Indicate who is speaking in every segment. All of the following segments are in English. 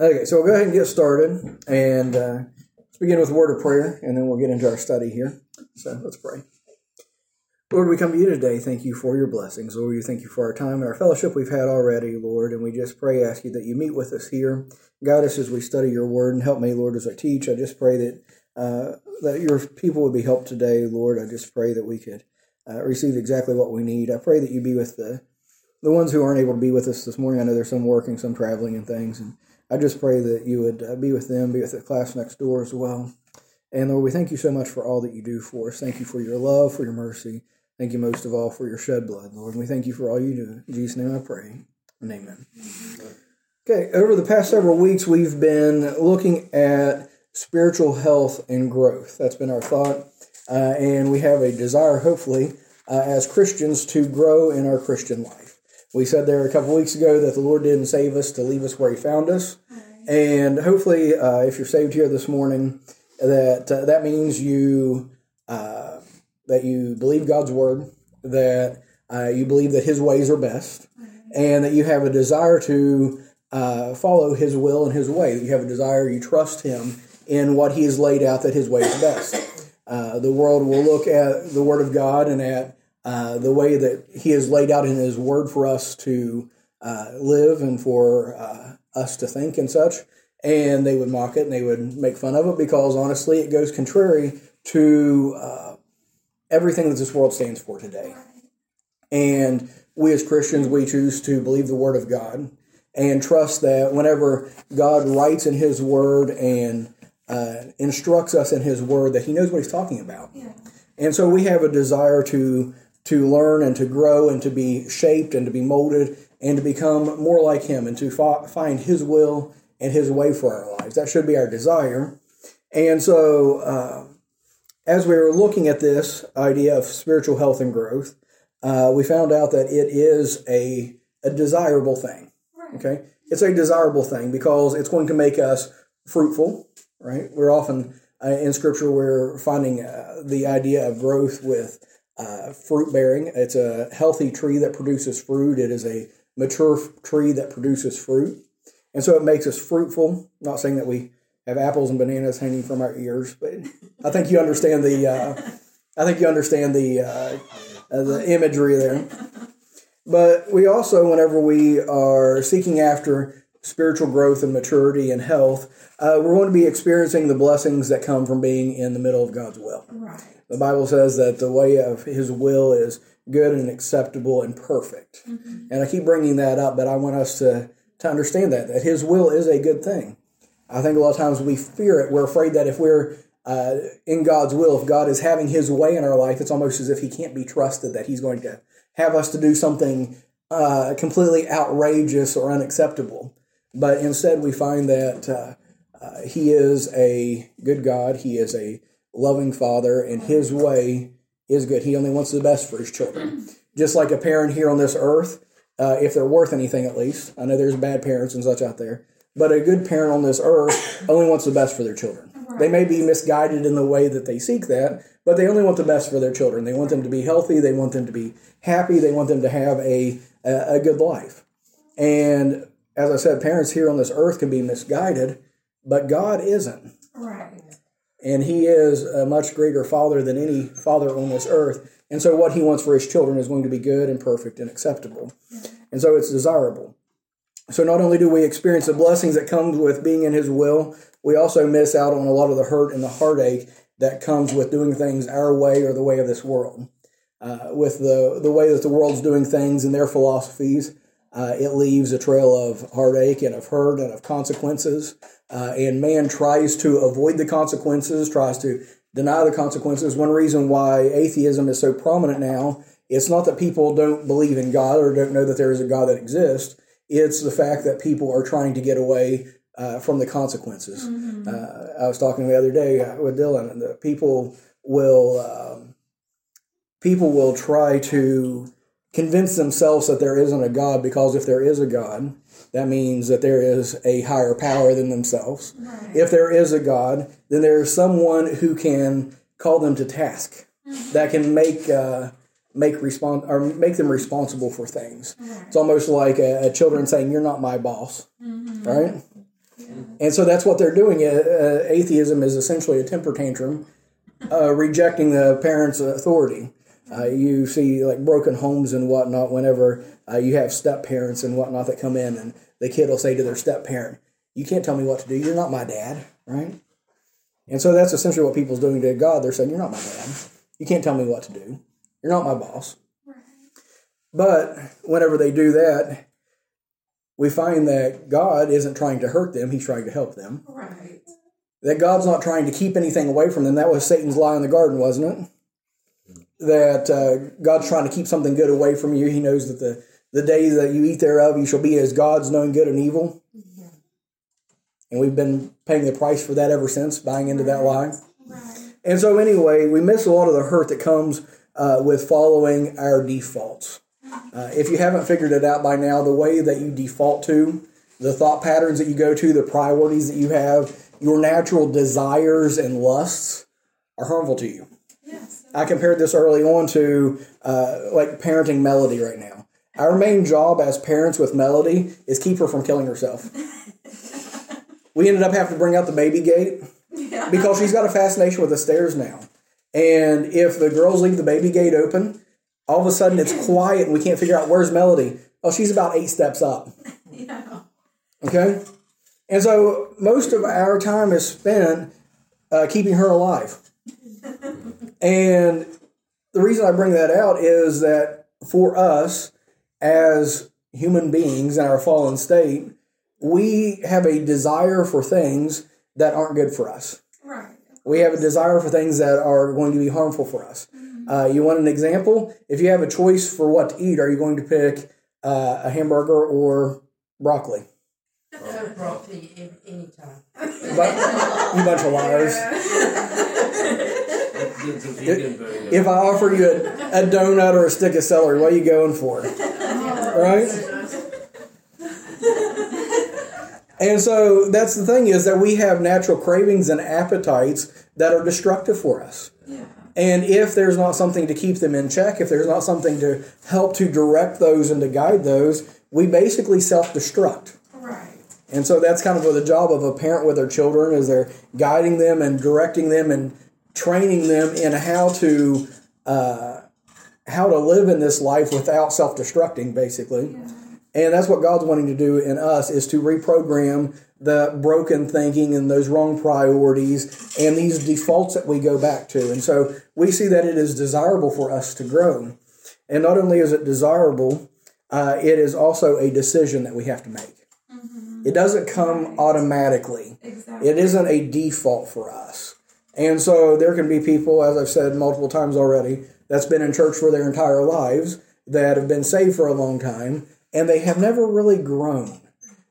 Speaker 1: Okay, so we'll go ahead and get started, and uh, let's begin with a word of prayer, and then we'll get into our study here. So let's pray. Lord, we come to you today. Thank you for your blessings. Lord, we thank you for our time and our fellowship we've had already, Lord, and we just pray, ask you that you meet with us here. Guide us as we study your word, and help me, Lord, as I teach. I just pray that uh, that your people would be helped today, Lord. I just pray that we could uh, receive exactly what we need. I pray that you be with the the ones who aren't able to be with us this morning. I know there's some working, some traveling, and things, and I just pray that you would uh, be with them, be with the class next door as well. And Lord, we thank you so much for all that you do for us. Thank you for your love, for your mercy. Thank you most of all for your shed blood, Lord. And we thank you for all you do. In Jesus' name I pray. And amen. Okay, over the past several weeks, we've been looking at spiritual health and growth. That's been our thought. Uh, and we have a desire, hopefully, uh, as Christians to grow in our Christian life. We said there a couple weeks ago that the Lord didn't save us to leave us where He found us, and hopefully, uh, if you're saved here this morning, that uh, that means you uh, that you believe God's word, that uh, you believe that His ways are best, and that you have a desire to uh, follow His will and His way. That you have a desire, you trust Him in what He has laid out that His way is best. Uh, the world will look at the Word of God and at uh, the way that He has laid out in His Word for us to uh, live and for uh, us to think and such. And they would mock it and they would make fun of it because honestly, it goes contrary to uh, everything that this world stands for today. And we as Christians, we choose to believe the Word of God and trust that whenever God writes in His Word and uh, instructs us in His Word, that He knows what He's talking about. Yeah. And so we have a desire to to learn and to grow and to be shaped and to be molded and to become more like Him and to find His will and His way for our lives. That should be our desire. And so, uh, as we were looking at this idea of spiritual health and growth, uh, we found out that it is a, a desirable thing. Okay? It's a desirable thing because it's going to make us fruitful, right? We're often uh, in Scripture, we're finding uh, the idea of growth with uh, fruit bearing. It's a healthy tree that produces fruit. It is a mature f- tree that produces fruit. And so it makes us fruitful. Not saying that we have apples and bananas hanging from our ears, but I think you understand the. Uh, I think you understand the uh, uh, the imagery there. But we also, whenever we are seeking after spiritual growth and maturity and health, uh, we're going to be experiencing the blessings that come from being in the middle of God's will. Right. The Bible says that the way of His will is good and acceptable and perfect. Mm-hmm. And I keep bringing that up, but I want us to, to understand that, that His will is a good thing. I think a lot of times we fear it. We're afraid that if we're uh, in God's will, if God is having His way in our life, it's almost as if He can't be trusted, that He's going to have us to do something uh, completely outrageous or unacceptable. But instead, we find that uh, uh He is a good God. He is a loving father, and his way is good. He only wants the best for his children. Just like a parent here on this earth, uh, if they're worth anything at least. I know there's bad parents and such out there, but a good parent on this earth only wants the best for their children. They may be misguided in the way that they seek that, but they only want the best for their children. They want them to be healthy. They want them to be happy. They want them to have a, a, a good life. And as I said, parents here on this earth can be misguided, but God isn't. Right and he is a much greater father than any father on this earth. And so, what he wants for his children is going to be good and perfect and acceptable. And so, it's desirable. So, not only do we experience the blessings that comes with being in his will, we also miss out on a lot of the hurt and the heartache that comes with doing things our way or the way of this world. Uh, with the, the way that the world's doing things and their philosophies, uh, it leaves a trail of heartache and of hurt and of consequences. Uh, and man tries to avoid the consequences, tries to deny the consequences. One reason why atheism is so prominent now, it's not that people don't believe in God or don't know that there is a God that exists. It's the fact that people are trying to get away uh, from the consequences. Mm-hmm. Uh, I was talking the other day with Dylan, and the people will um, people will try to convince themselves that there isn't a God because if there is a God, that means that there is a higher power than themselves. Right. If there is a God, then there is someone who can call them to task, mm-hmm. that can make uh, make respons- or make them responsible for things. Right. It's almost like a, a, children saying, "You're not my boss," mm-hmm. right? Yeah. And so that's what they're doing. Uh, uh, atheism is essentially a temper tantrum, uh, rejecting the parents' authority. Uh, you see like broken homes and whatnot whenever uh, you have step parents and whatnot that come in, and the kid will say to their step parent, "You can't tell me what to do. You're not my dad, right?" And so that's essentially what people's doing to God. They're saying, "You're not my dad. You can't tell me what to do. You're not my boss." But whenever they do that, we find that God isn't trying to hurt them, He's trying to help them.
Speaker 2: Right.
Speaker 1: That God's not trying to keep anything away from them. That was Satan's lie in the garden, wasn't it? That uh, God's trying to keep something good away from you. He knows that the, the day that you eat thereof, you shall be as gods, knowing good and evil. And we've been paying the price for that ever since, buying into that lie.
Speaker 2: Right.
Speaker 1: And so, anyway, we miss a lot of the hurt that comes uh, with following our defaults. Uh, if you haven't figured it out by now, the way that you default to, the thought patterns that you go to, the priorities that you have, your natural desires and lusts are harmful to you. I compared this early on to uh, like parenting Melody right now. Our main job as parents with Melody is keep her from killing herself. we ended up having to bring out the baby gate
Speaker 2: Yeah.
Speaker 1: because she's got a fascination with the stairs now. And if the girls leave the baby gate open, all of a sudden it's quiet and we can't figure out where's Melody. Oh, she's about eight steps up.
Speaker 2: Yeah.
Speaker 1: Okay? And so most of our time is spent uh, keeping her alive. And the reason I bring that out is that for us as human beings in our fallen state, we have a desire for things that aren't good for us.
Speaker 2: Right.
Speaker 1: We have a desire for things that are going to be harmful for us. Uh, you want an example? If you have a choice for what to eat, are you going to pick uh, a hamburger or broccoli?
Speaker 3: Broccoli any, anytime.
Speaker 1: But, you bunch of liars.
Speaker 4: The, the vegan burger.
Speaker 1: If I offer you a, a donut or a stick of celery, what are you going for? Right? And so that's the thing is that we have natural cravings and appetites that are destructive for us.
Speaker 2: Yeah.
Speaker 1: And if there's not something to keep them in check, if there's not something to help to direct those and to guide those, we basically self destruct. And so that's kind of what the job of a parent with their children is they're guiding them and directing them and training them in how to uh, how to live in this life without self destructing, basically. And that's what God's wanting to do in us is to reprogram the broken thinking and those wrong priorities and these defaults that we go back to. And so we see that it is desirable for us to grow. And not only is it desirable, uh, it is also a decision that we have to make. It doesn't come automatically.
Speaker 2: Exactly.
Speaker 1: It isn't a default for us. And so there can be people, as I've said multiple times already, that's been in church for their entire lives, that have been saved for a long time, and they have never really grown.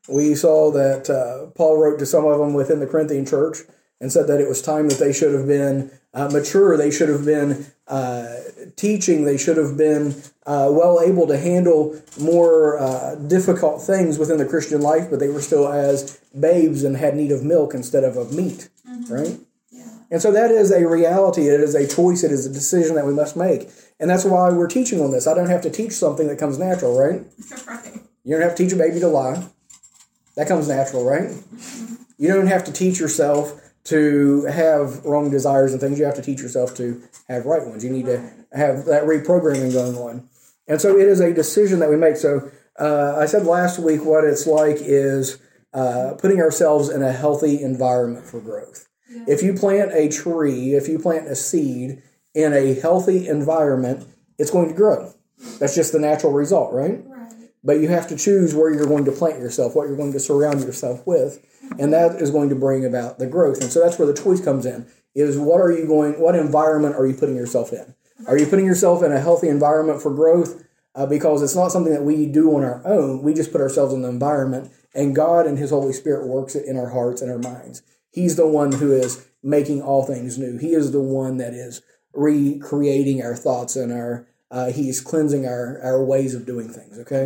Speaker 1: We saw that uh, Paul wrote to some of them within the Corinthian church and said that it was time that they should have been uh, mature, they should have been uh, teaching, they should have been uh, well able to handle more uh, difficult things within the Christian life, but they were still as babes and had need of milk instead of of meat, right?
Speaker 2: Yeah.
Speaker 1: And so that is a reality. It is a choice. It is a decision that we must make. And that's why we're teaching on this. I don't have to teach something that comes natural, right?
Speaker 2: Right.
Speaker 1: You don't have to teach a baby to lie. That comes natural, right? You don't have to teach yourself to have wrong desires and things. You have to teach yourself to have right ones. You need to have that reprogramming going on. And so it is a decision that we make. So uh, I said last week what it's like is uh, putting ourselves in a healthy environment for growth. If you plant a tree, if you plant a seed in a healthy environment, it's going to grow. That's just the natural result, right?
Speaker 2: Right.
Speaker 1: But you have to choose where you're going to plant yourself, what you're going to surround yourself with, and that is going to bring about the growth. And so that's where the choice comes in: is what are you going, what environment are you putting yourself in? Are you putting yourself in a healthy environment for growth? Uh, because it's not something that we do on our own. We just put ourselves in the environment, and God and His Holy Spirit works it in our hearts and our minds. He's the one who is making all things new. He is the one that is recreating our thoughts and our. Uh, he's cleansing our our ways of doing things. Okay.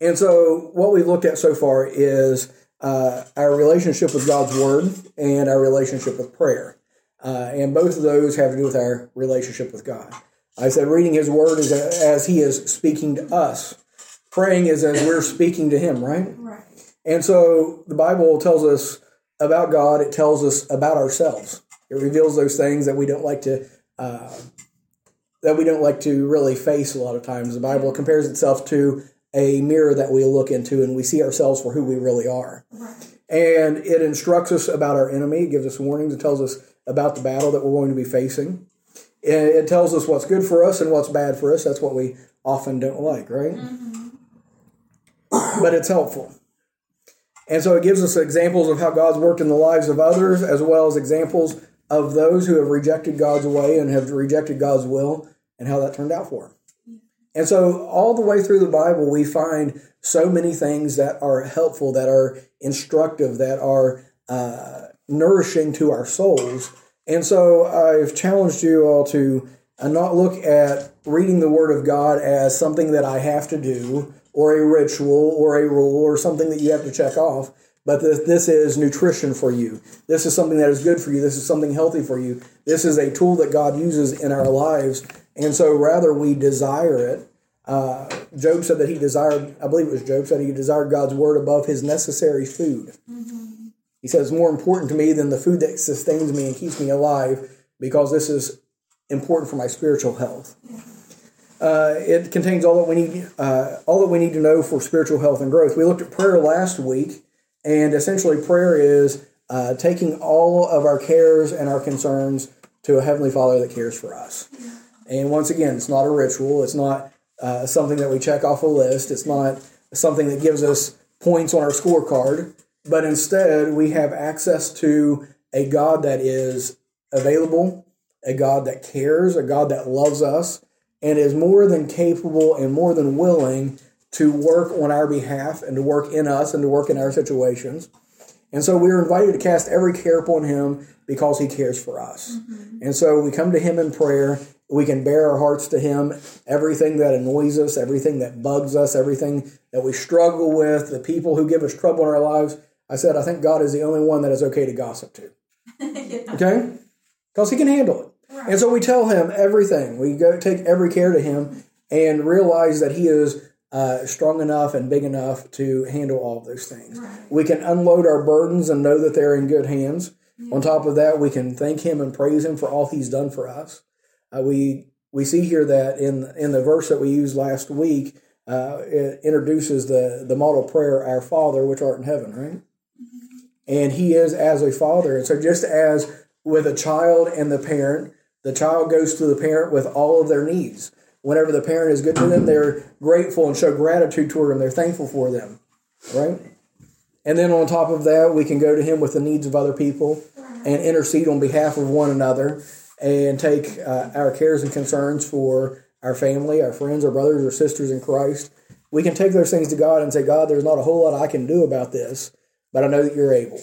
Speaker 1: And so, what we've looked at so far is uh, our relationship with God's Word and our relationship with prayer. Uh, and both of those have to do with our relationship with God. I said reading His Word is as He is speaking to us, praying is as we're speaking to Him, right?
Speaker 2: Right.
Speaker 1: And so the Bible tells us about God, it tells us about ourselves. It reveals those things that we don't like to. Uh, that we don't like to really face a lot of times. The Bible compares itself to a mirror that we look into and we see ourselves for who we really are. And it instructs us about our enemy, it gives us warnings, it tells us about the battle that we're going to be facing. It tells us what's good for us and what's bad for us. That's what we often don't like, right? But it's helpful. And so it gives us examples of how God's worked in the lives of others, as well as examples of those who have rejected God's way and have rejected God's will, and how that turned out for them. And so, all the way through the Bible, we find so many things that are helpful, that are instructive, that are uh, nourishing to our souls. And so, I've challenged you all to uh, not look at reading the Word of God as something that I have to do, or a ritual, or a rule, or something that you have to check off. But this, this is nutrition for you. This is something that is good for you. This is something healthy for you. This is a tool that God uses in our lives. And so rather we desire it. Uh, Job said that he desired, I believe it was Job said he desired God's word above his necessary food. He says, more important to me than the food that sustains me and keeps me alive because this is important for my spiritual health. Uh, it contains all that we need, uh, all that we need to know for spiritual health and growth. We looked at prayer last week, and essentially, prayer is uh, taking all of our cares and our concerns to a heavenly Father that cares for us. And once again, it's not a ritual. It's not uh, something that we check off a list. It's not something that gives us points on our scorecard. But instead, we have access to a God that is available, a God that cares, a God that loves us, and is more than capable and more than willing to work on our behalf and to work in us and to work in our situations. And so we are invited to cast every care upon him because he cares for us. Mm-hmm. And so we come to him in prayer. We can bear our hearts to him. Everything that annoys us, everything that bugs us, everything that we struggle with, the people who give us trouble in our lives. I said, I think God is the only one that is okay to gossip to.
Speaker 2: yeah.
Speaker 1: Okay? Because he can handle it.
Speaker 2: Right.
Speaker 1: And so we tell him everything. We go take every care to him and realize that he is uh, strong enough and big enough to handle all of those things.
Speaker 2: Right.
Speaker 1: We can unload our burdens and know that they're in good hands. On top of that, we can thank him and praise him for all he's done for us. Uh, we we see here that in in the verse that we used last week, uh, it introduces the the model prayer, "Our Father which art in heaven," right? And he is as a father, and so just as with a child and the parent, the child goes to the parent with all of their needs. Whenever the parent is good to them, they're grateful and show gratitude toward them. They're thankful for them, right? And then on top of that, we can go to him with the needs of other people and intercede on behalf of one another and take uh, our cares and concerns for our family, our friends, our brothers or sisters in Christ. We can take those things to God and say, God, there's not a whole lot I can do about this, but I know that you're able.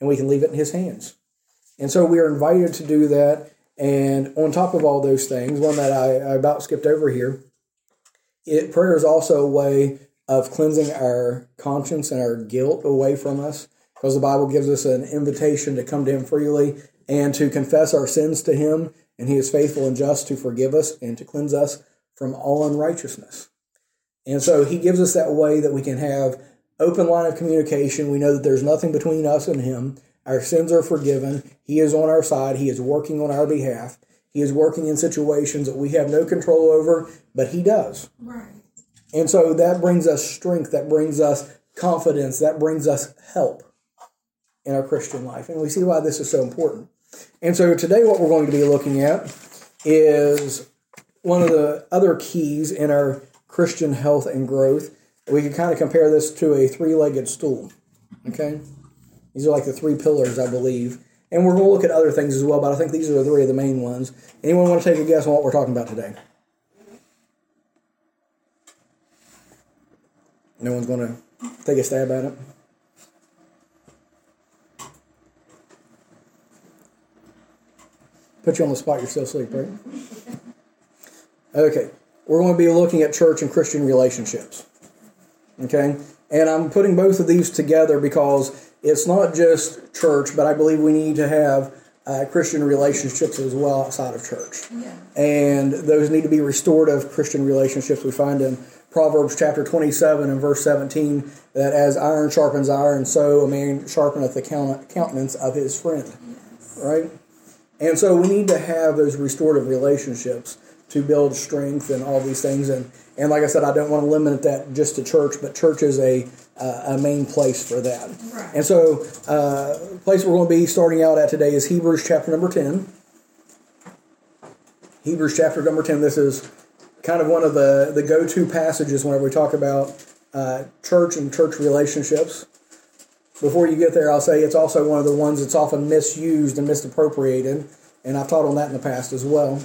Speaker 1: And we can leave it in his hands. And so we are invited to do that. And on top of all those things, one that I, I about skipped over here, it, prayer is also a way of cleansing our conscience and our guilt away from us because the Bible gives us an invitation to come to Him freely and to confess our sins to Him, and He is faithful and just to forgive us and to cleanse us from all unrighteousness. And so He gives us that way that we can have open line of communication. We know that there's nothing between us and Him. Our sins are forgiven. He is on our side. He is working on our behalf. He is working in situations that we have no control over, but He does.
Speaker 2: Right.
Speaker 1: And so that brings us strength, that brings us confidence, that brings us help in our Christian life. And we see why this is so important. And so today, what we're going to be looking at is one of the other keys in our Christian health and growth. We can kind of compare this to a three legged stool. Okay? These are like the three pillars, I believe. And we're going to look at other things as well, but I think these are the three of the main ones. Anyone want to take a guess on what we're talking about today? No one's going to take a stab at it. Put you on the spot, you're still asleep, right? Okay, we're going to be looking at church and Christian relationships. Okay, and I'm putting both of these together because it's not just church, but I believe we need to have uh, Christian relationships as well outside of church
Speaker 2: Yeah.
Speaker 1: and those need to be restorative Christian relationships. We find in Proverbs chapter 27 and verse 17 that as iron sharpens iron, so a man sharpeneth the countenance of his friend.
Speaker 2: Yes.
Speaker 1: Right? And so we need to have those restorative relationships to build strength and all these things. And, and like I said, I don't want to limit that just to church, but church is a, uh, a main place for that.
Speaker 2: Right.
Speaker 1: And so, uh, place we're going to be starting out at today is Hebrews chapter number 10. Hebrews chapter number 10. This is kind of one of the, the go to passages whenever we talk about uh, church and church relationships. Before you get there, I'll say it's also one of the ones that's often misused and misappropriated, and I've taught on that in the past as well.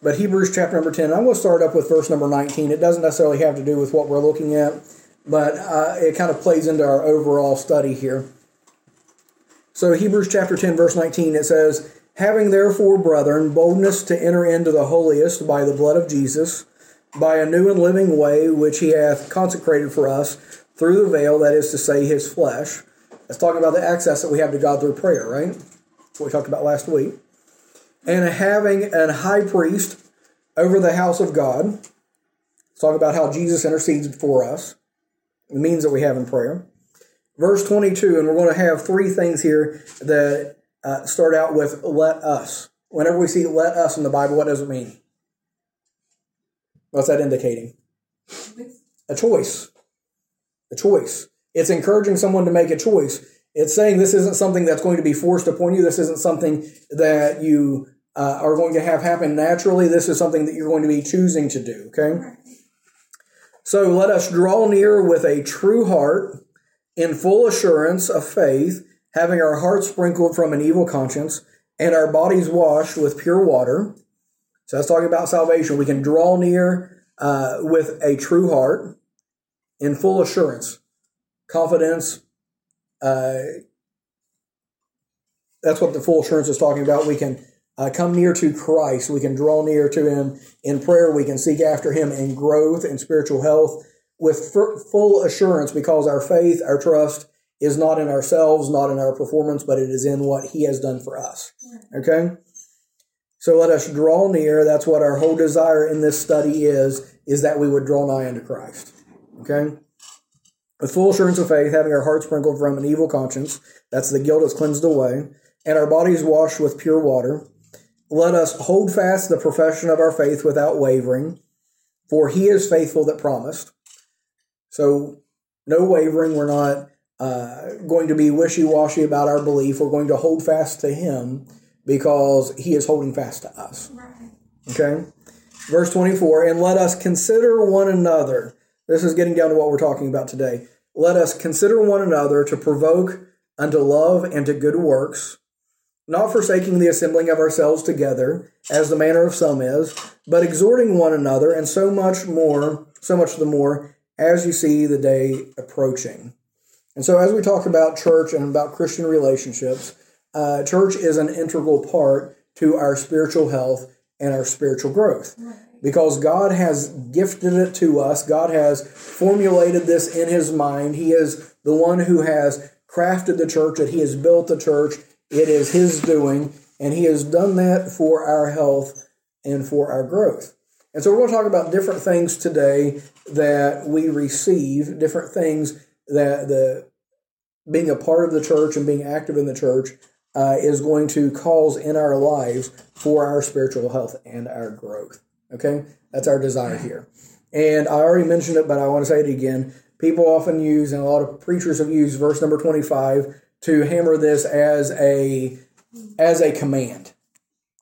Speaker 1: But Hebrews chapter number 10, I'm going to start up with verse number 19. It doesn't necessarily have to do with what we're looking at, but uh, it kind of plays into our overall study here. So, Hebrews chapter 10, verse 19, it says, Having therefore, brethren, boldness to enter into the holiest by the blood of Jesus, by a new and living way which he hath consecrated for us through the veil, that is to say, his flesh. That's talking about the access that we have to God through prayer, right? That's what we talked about last week. And having an high priest over the house of God. Let's talk about how Jesus intercedes for us, the means that we have in prayer. Verse 22, and we're going to have three things here that uh, start out with let us. Whenever we see let us in the Bible, what does it mean? What's that indicating? A choice. A choice. It's encouraging someone to make a choice. It's saying this isn't something that's going to be forced upon you. This isn't something that you uh, are going to have happen naturally. This is something that you're going to be choosing to do. Okay? So let us draw near with a true heart in full assurance of faith, having our hearts sprinkled from an evil conscience and our bodies washed with pure water. So that's talking about salvation. We can draw near uh, with a true heart in full assurance, confidence. Uh, that's what the full assurance is talking about. We can uh, come near to Christ. We can draw near to Him in prayer. We can seek after Him in growth and spiritual health with f- full assurance because our faith, our trust is not in ourselves, not in our performance, but it is in what He has done for us. Okay? So let us draw near. That's what our whole desire in this study is, is that we would draw nigh unto Christ. Okay? With full assurance of faith, having our hearts sprinkled from an evil conscience, that's the guilt that's cleansed away, and our bodies washed with pure water. Let us hold fast the profession of our faith without wavering, for he is faithful that promised. So, no wavering. We're not uh, going to be wishy washy about our belief. We're going to hold fast to him because he is holding fast to us.
Speaker 2: Right.
Speaker 1: Okay? Verse 24, and let us consider one another. This is getting down to what we're talking about today. Let us consider one another to provoke unto love and to good works, not forsaking the assembling of ourselves together, as the manner of some is, but exhorting one another, and so much more, so much the more, as you see the day approaching. And so, as we talk about church and about Christian relationships, uh, church is an integral part to our spiritual health and our spiritual growth. Because God has gifted it to us. God has formulated this in His mind. He is the one who has crafted the church, that He has built the church. It is His doing, and He has done that for our health and for our growth. And so we're going to talk about different things today that we receive, different things that the being a part of the church and being active in the church uh, is going to cause in our lives for our spiritual health and our growth. Okay, that's our desire here. And I already mentioned it, but I want to say it again. People often use, and a lot of preachers have used verse number twenty-five to hammer this as a as a command.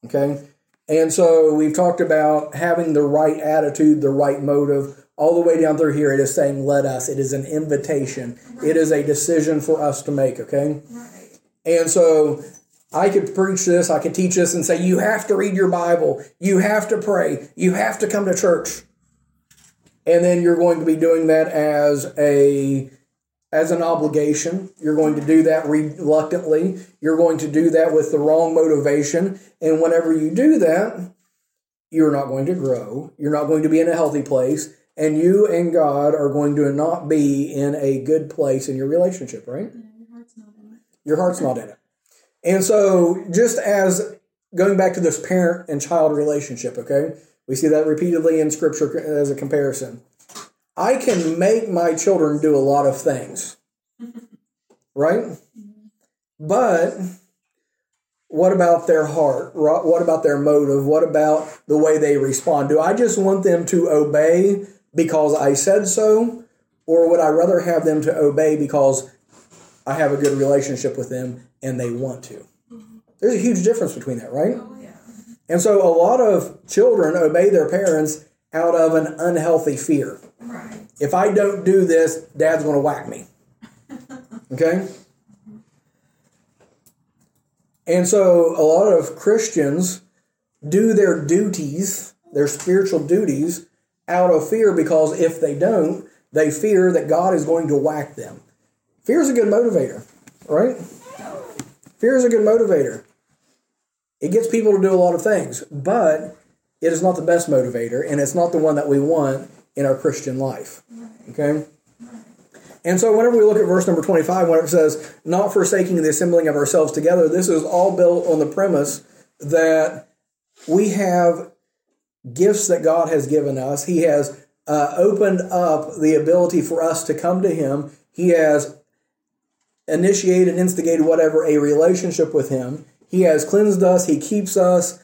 Speaker 1: Okay, and so we've talked about having the right attitude, the right motive. All the way down through here, it is saying, "Let us." It is an invitation. It is a decision for us to make. Okay. And so I could preach this, I could teach this and say, you have to read your Bible, you have to pray, you have to come to church. And then you're going to be doing that as a as an obligation. You're going to do that reluctantly. You're going to do that with the wrong motivation. And whenever you do that, you're not going to grow. You're not going to be in a healthy place. And you and God are going to not be in a good place in your relationship, right?
Speaker 2: Yeah, your heart's not in it.
Speaker 1: Your heart's not in it. And so, just as going back to this parent and child relationship, okay, we see that repeatedly in scripture as a comparison. I can make my children do a lot of things, right? But what about their heart? What about their motive? What about the way they respond? Do I just want them to obey because I said so? Or would I rather have them to obey because I have a good relationship with them and they want to? There's a huge difference between that, right?
Speaker 2: Oh yeah.
Speaker 1: And so a lot of children obey their parents out of an unhealthy fear.
Speaker 2: Right.
Speaker 1: If I don't do this, dad's going to whack me. Okay? And so a lot of Christians do their duties, their spiritual duties, out of fear because if they don't, they fear that God is going to whack them. Fear is a good motivator, right? Fear is a good motivator. It gets people to do a lot of things, but it is not the best motivator, and it's not the one that we want in our Christian life. Okay? And so, whenever we look at verse number 25, when it says, not forsaking the assembling of ourselves together, this is all built on the premise that we have gifts that God has given us. He has uh, opened up the ability for us to come to Him. He has initiated, instigated, whatever, a relationship with Him. He has cleansed us, He keeps us,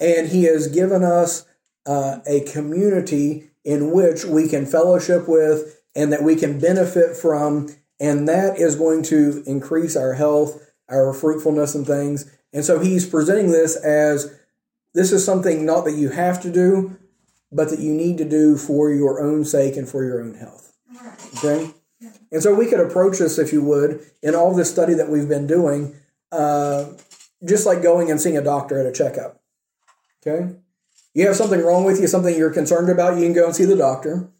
Speaker 1: and He has given us uh, a community in which we can fellowship with and that we can benefit from. And that is going to increase our health, our fruitfulness, and things. And so He's presenting this as this is something not that you have to do, but that you need to do for your own sake and for your own health. Okay? And so we could approach this, if you would, in all this study that we've been doing, uh, just like going and seeing a doctor at a checkup. Okay? You have something wrong with you, something you're concerned about, you can go and see the doctor.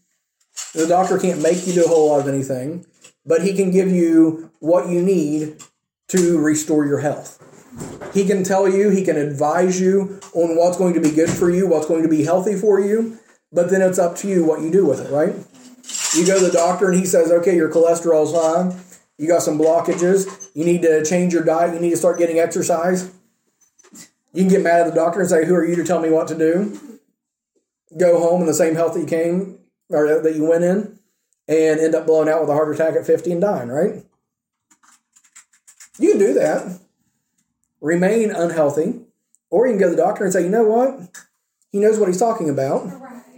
Speaker 1: The doctor can't make you do a whole lot of anything, but he can give you what you need to restore your health. He can tell you, he can advise you on what's going to be good for you, what's going to be healthy for you, but then it's up to you what you do with it, right? You go to the doctor and he says, okay, your cholesterol's high, you got some blockages, you need to change your diet, you need to start getting exercise. You can get mad at the doctor and say, who are you to tell me what to do? Go home in the same health that you came or that you went in and end up blowing out with a heart attack at 50 and dying, right? You can do that. Remain unhealthy. Or you can go to the doctor and say, you know what? He knows what he's talking about.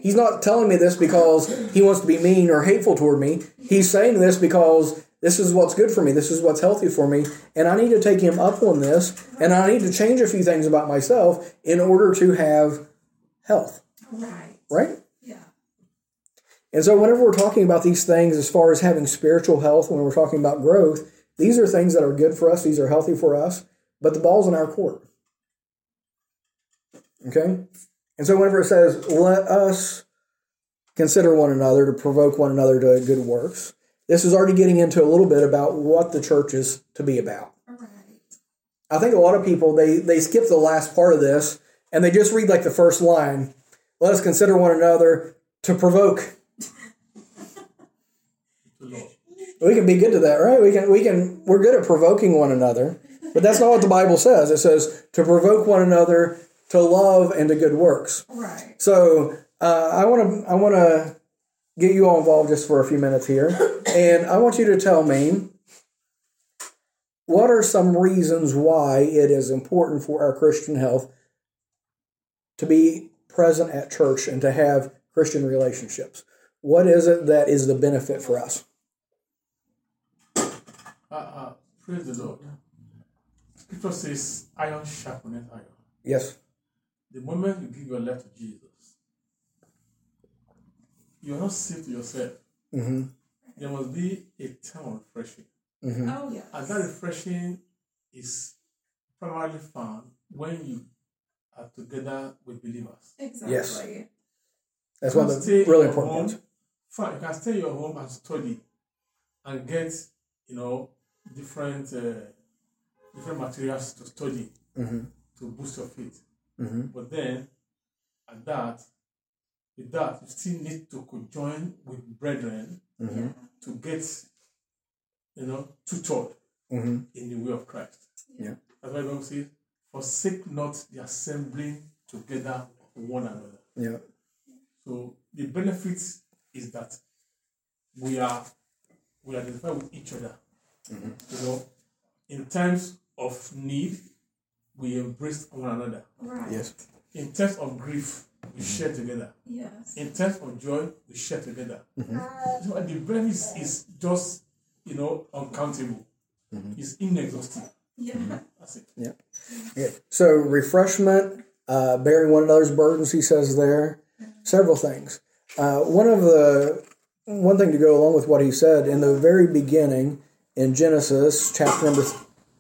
Speaker 1: He's not telling me this because he wants to be mean or hateful toward me. He's saying this because this is what's good for me. This is what's healthy for me. And I need to take him up on this. And I need to change a few things about myself in order to have health.
Speaker 2: Right.
Speaker 1: Right?
Speaker 2: Yeah.
Speaker 1: And so, whenever we're talking about these things as far as having spiritual health, when we're talking about growth, these are things that are good for us, these are healthy for us, but the ball's in our court. Okay? And so, whenever it says, let us consider one another to provoke one another to good works, this is already getting into a little bit about what the church is to be about.
Speaker 2: Right.
Speaker 1: I think a lot of people they they skip the last part of this and they just read like the first line. Let us consider one another to provoke. We can be good to that, right? We can we can we're good at provoking one another, but that's not what the Bible says. It says to provoke one another to love and to good works.
Speaker 2: Right.
Speaker 1: So uh, I want to I want to get you all involved just for a few minutes here, and I want you to tell me what are some reasons why it is important for our Christian health to be present at church and to have Christian relationships. What is it that is the benefit for us?
Speaker 4: Uh, uh, praise the Lord. Scripture says, iron sharpeneth iron.
Speaker 1: Yes.
Speaker 4: The moment you give your life to Jesus, you are not saved to yourself.
Speaker 1: Mm-hmm.
Speaker 4: There must be a time of refreshing.
Speaker 1: Mm-hmm.
Speaker 2: Oh yeah.
Speaker 4: And that refreshing is primarily found when you are together with believers.
Speaker 2: Exactly.
Speaker 1: That's one of the really important
Speaker 4: home.
Speaker 1: points.
Speaker 4: Fine, you can stay in your home and study and get, you know, different uh, different materials to study
Speaker 1: Mm-hmm.
Speaker 4: to boost your faith.
Speaker 1: Mm-hmm.
Speaker 4: But then, at that, with that, you still need to conjoin with brethren
Speaker 1: Mm-hmm.
Speaker 4: to get, you know, tutored
Speaker 1: Mm-hmm.
Speaker 4: in the way of Christ.
Speaker 1: Yeah.
Speaker 4: That's why the Bible says, forsake not the assembling together of one another.
Speaker 1: Yeah.
Speaker 4: So the benefit is that we are we identify with each other. You know, in times of need, we embrace one another.
Speaker 2: Right.
Speaker 1: Yes.
Speaker 4: In times of grief, we share together.
Speaker 2: Yes.
Speaker 4: In times of joy, we share together. So the benefits is just you know uncountable. It's inexhaustible.
Speaker 2: Yeah.
Speaker 4: That's it.
Speaker 1: Yeah. So refreshment, uh, bearing one another's burdens, he says there, several things. Uh, one of the one thing to go along with what he said in the very beginning in Genesis chapter number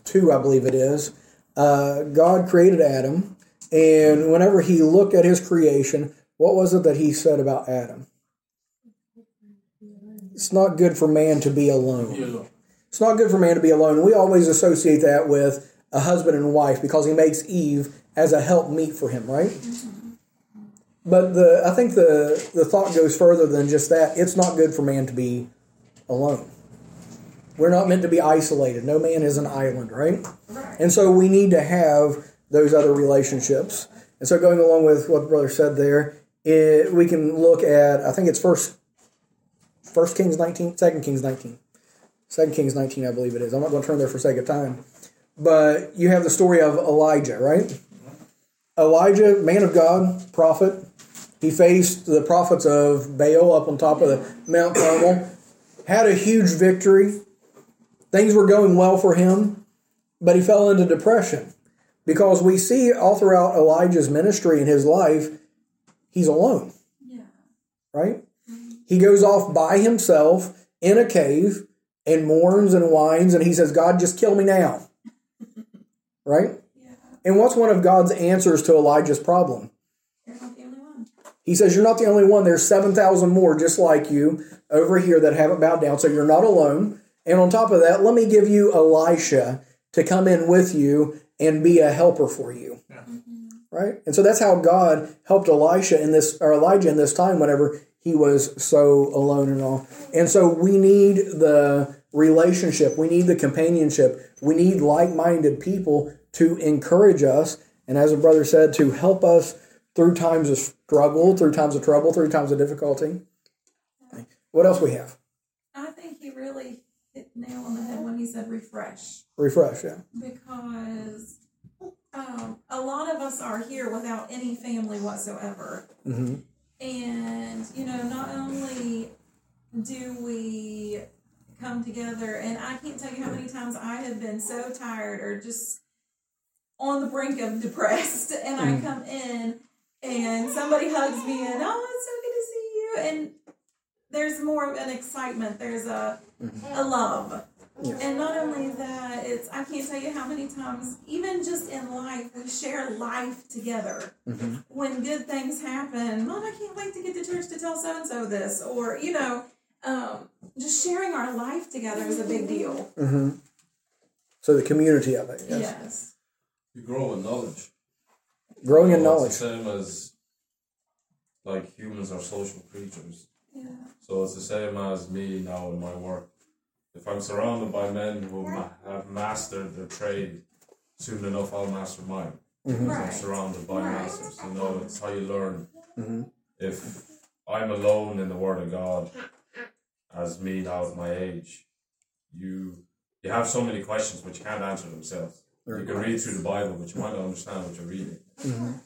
Speaker 1: two, I believe it is. Uh, God created Adam, and whenever he looked at his creation, what was it that he said about Adam? It's not good for man to be alone. It's not good for man to be alone. We always associate that with a husband and wife because he makes Eve as a help meet for him, right? But the I think the the thought goes further than just that. It's not good for man to be alone. We're not meant to be isolated. No man is an island, right?
Speaker 2: Right.
Speaker 1: And so we need to have those other relationships. And so going along with what the brother said there, it, we can look at I think it's first First Kings 19, Second Kings 19. Second Kings 19, I believe it is. I'm not going to turn there for sake of time. But you have the story of Elijah, right? Elijah, man of God, prophet. He faced the prophets of Baal up on top of the Mount Carmel, had a huge victory. Things were going well for him, but he fell into depression because we see all throughout Elijah's ministry and his life, he's alone
Speaker 2: Yeah.
Speaker 1: right? He goes off by himself in a cave and mourns and whines and he says, God, just kill me now. Right?
Speaker 2: Yeah.
Speaker 1: And what's one of God's answers to Elijah's problem?
Speaker 2: You're not the only one.
Speaker 1: He says, You're not the only one. There's 7,000 more just like you over here that haven't bowed down, so you're not alone. And on top of that, let me give you Elisha to come in with you and be a helper for you.
Speaker 4: Yeah. Mm-hmm.
Speaker 1: Right? And so that's how God helped Elisha in this or Elijah in this time whenever he was so alone and all. And so we need the relationship, we need the companionship, we need like-minded people to encourage us and as a brother said to help us through times of struggle, through times of trouble, through times of difficulty. What else we have?
Speaker 2: I think he really hit the nail on the head when he said refresh
Speaker 1: Refresh, yeah.
Speaker 2: because um, a lot of us are here without any family whatsoever.
Speaker 1: hmm
Speaker 2: And, you know, not only do we come together, and I can't tell you how many times I have been so tired or just on the brink of depressed, and I come in and somebody hugs me and, oh, it's so good to see you. And there's more of an excitement, there's a, a love.
Speaker 1: Yeah.
Speaker 2: And not only that, it's I can't tell you how many times, even just in life, we share life together.
Speaker 1: Mhm.
Speaker 2: When good things happen, Mom, I can't wait to get to church to tell so and so this, or you know, um, just sharing our life together is a big deal.
Speaker 1: hmm So the community of it, yes.
Speaker 2: Yes.
Speaker 5: You grow in knowledge.
Speaker 1: Growing in knowledge.
Speaker 5: It's the same as like humans are social creatures.
Speaker 2: Yeah.
Speaker 5: So it's the same as me now in my work. If I'm surrounded by men who ma- have mastered their trade, soon enough I'll master mine. Because I'm surrounded by
Speaker 2: Right.
Speaker 5: masters. You know, it's how you learn.
Speaker 1: Mhm.
Speaker 5: If I'm alone in the Word of God, as me now at my age, you you have so many questions which you can't answer themselves. You can read through the Bible, but you might not understand what you're reading.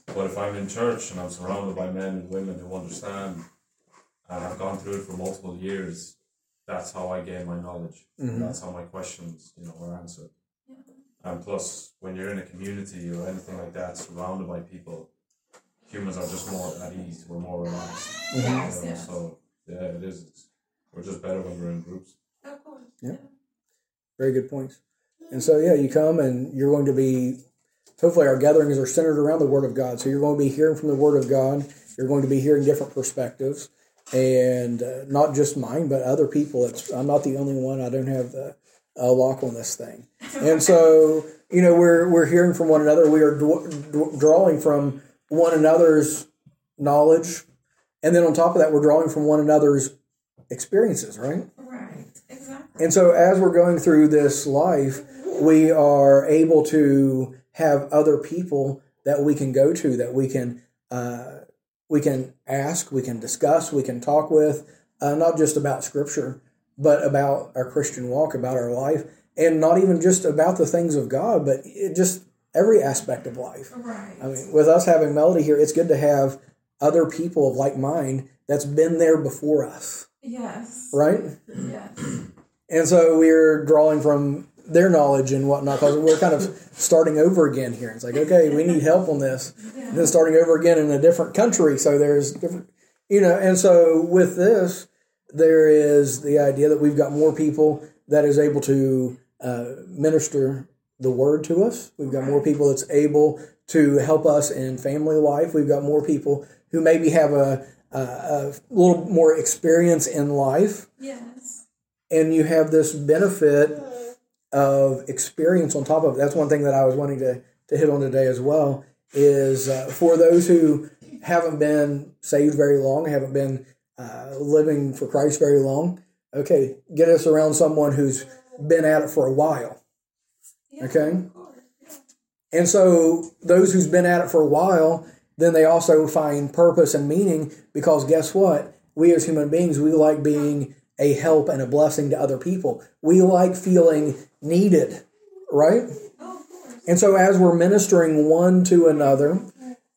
Speaker 5: But if I'm in church and I'm surrounded by men and women who understand and I've gone through it for multiple years, that's how I gain my knowledge. Mm-hmm. That's how my questions, you know, are answered. And plus, when you're in a community or anything like that, surrounded by people, humans are just more at ease. We're more relaxed. Mm-hmm. you
Speaker 2: Yes,
Speaker 5: know,
Speaker 2: yes.
Speaker 5: So yeah, it is. It's, we're just better when we're in groups.
Speaker 2: Of course.
Speaker 1: Yeah. Very good points. Mm. And so, yeah, you come and you're going to be, hopefully, our gatherings are centered around the Word of God. So you're going to be hearing from the Word of God. You're going to be hearing different perspectives, and uh, not just mine, but other people. It's I'm not the only one. I don't have the uh, lock on this thing, and so you know we're we're hearing from one another. We are dw- dw- drawing from one another's knowledge, and then on top of that, we're drawing from one another's experiences. Right.
Speaker 2: Right. Exactly.
Speaker 1: And so, as we're going through this life, we are able to have other people that we can go to that we can uh, we can ask, we can discuss, we can talk with, uh, not just about scripture, but about our Christian walk, about our life, and not even just about the things of God, but it just every aspect of life.
Speaker 2: Right.
Speaker 1: I mean, with us having Melody here, it's good to have other people of like mind that's been there before us,
Speaker 2: yes.
Speaker 1: right?
Speaker 2: Yes.
Speaker 1: And so we're drawing from their knowledge and whatnot because we're kind of starting over again here. It's like, okay, we need help on this. And then starting over again in a different country. So there's different, you know, and so with this, there is the idea that we've got more people that is able to uh, minister the word to us. We've got more people that's able to help us in family life. We've got more people who maybe have a, a, a little more experience in life
Speaker 2: Yes.
Speaker 1: and you have this benefit of experience on top of it. That's one thing that I was wanting to, to hit on today as well is uh, for those who haven't been saved very long, haven't been uh, living for Christ very long. Okay, get us around someone who's been at it for a while. Okay. And so those who's been at it for a while, then they also find purpose and meaning because guess what? We as human beings, we like being a help and a blessing to other people. We like feeling needed, right? And so as we're ministering one to another,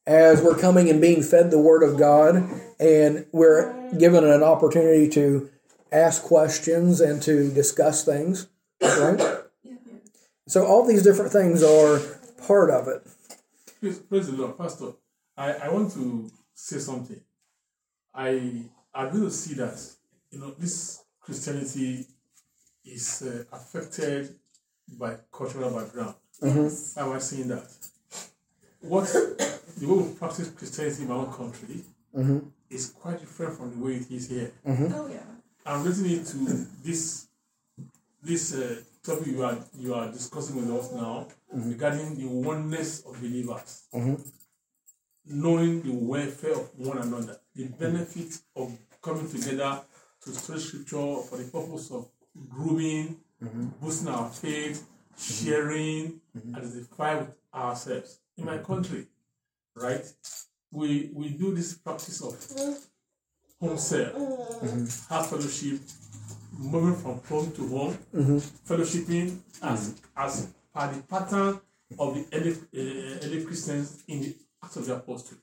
Speaker 1: as we're coming and being fed the word of God, and we're given an opportunity to ask questions and to discuss things, right? So all these different things are part of it.
Speaker 4: Praise, praise the Lord, Pastor. I, I want to say something. I I to see that you know this Christianity is uh, affected by cultural background.
Speaker 2: Yes.
Speaker 4: Why am I saying that? What the way we practice Christianity in my own country mm-hmm. is quite different from the way it is here. Mm-hmm.
Speaker 2: Oh, yeah.
Speaker 4: I'm listening to this this uh, topic you are you are discussing with us now regarding the oneness of believers, knowing the welfare of one another, the benefit of coming together to study scripture for the purpose of grooming, mm-hmm. boosting our faith, mm-hmm. sharing, mm-hmm. and identify with ourselves. In my country, right, we we do this practice of home cell, have fellowship, moving from home to home, fellowshipping as as per the pattern of the early, uh, early Christians in the Acts of the Apostle.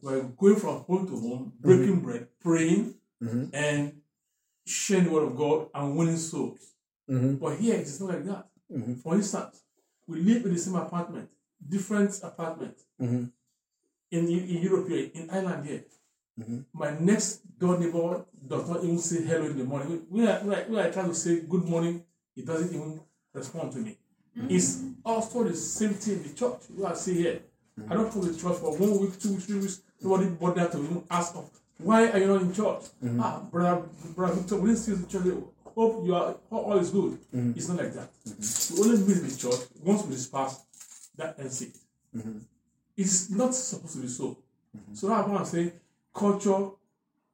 Speaker 4: We're going from home to home, breaking bread, praying, and sharing the word of God and winning souls. Mm-hmm. But here it's not like that. Mm-hmm. For instance, we live in the same apartment, different apartment. Mm-hmm. In, in Europe, here, in Ireland here, my next door neighbor does not even say hello in the morning. When I, when I, when I try to say good morning, he doesn't even respond to me. It's also the same thing in the church. You are see here. I don't come to church for one week, two weeks, three weeks. Nobody bothered to even ask, of, why are you not in church? Mm-hmm. Ah, brother, brother Victor, we didn't see you in church. Hope you are all is good. Mm-hmm. It's not like that. Mm-hmm. We only meet in the church once we disperse. That ends it. It's not supposed to be so. So that's why I'm saying culture,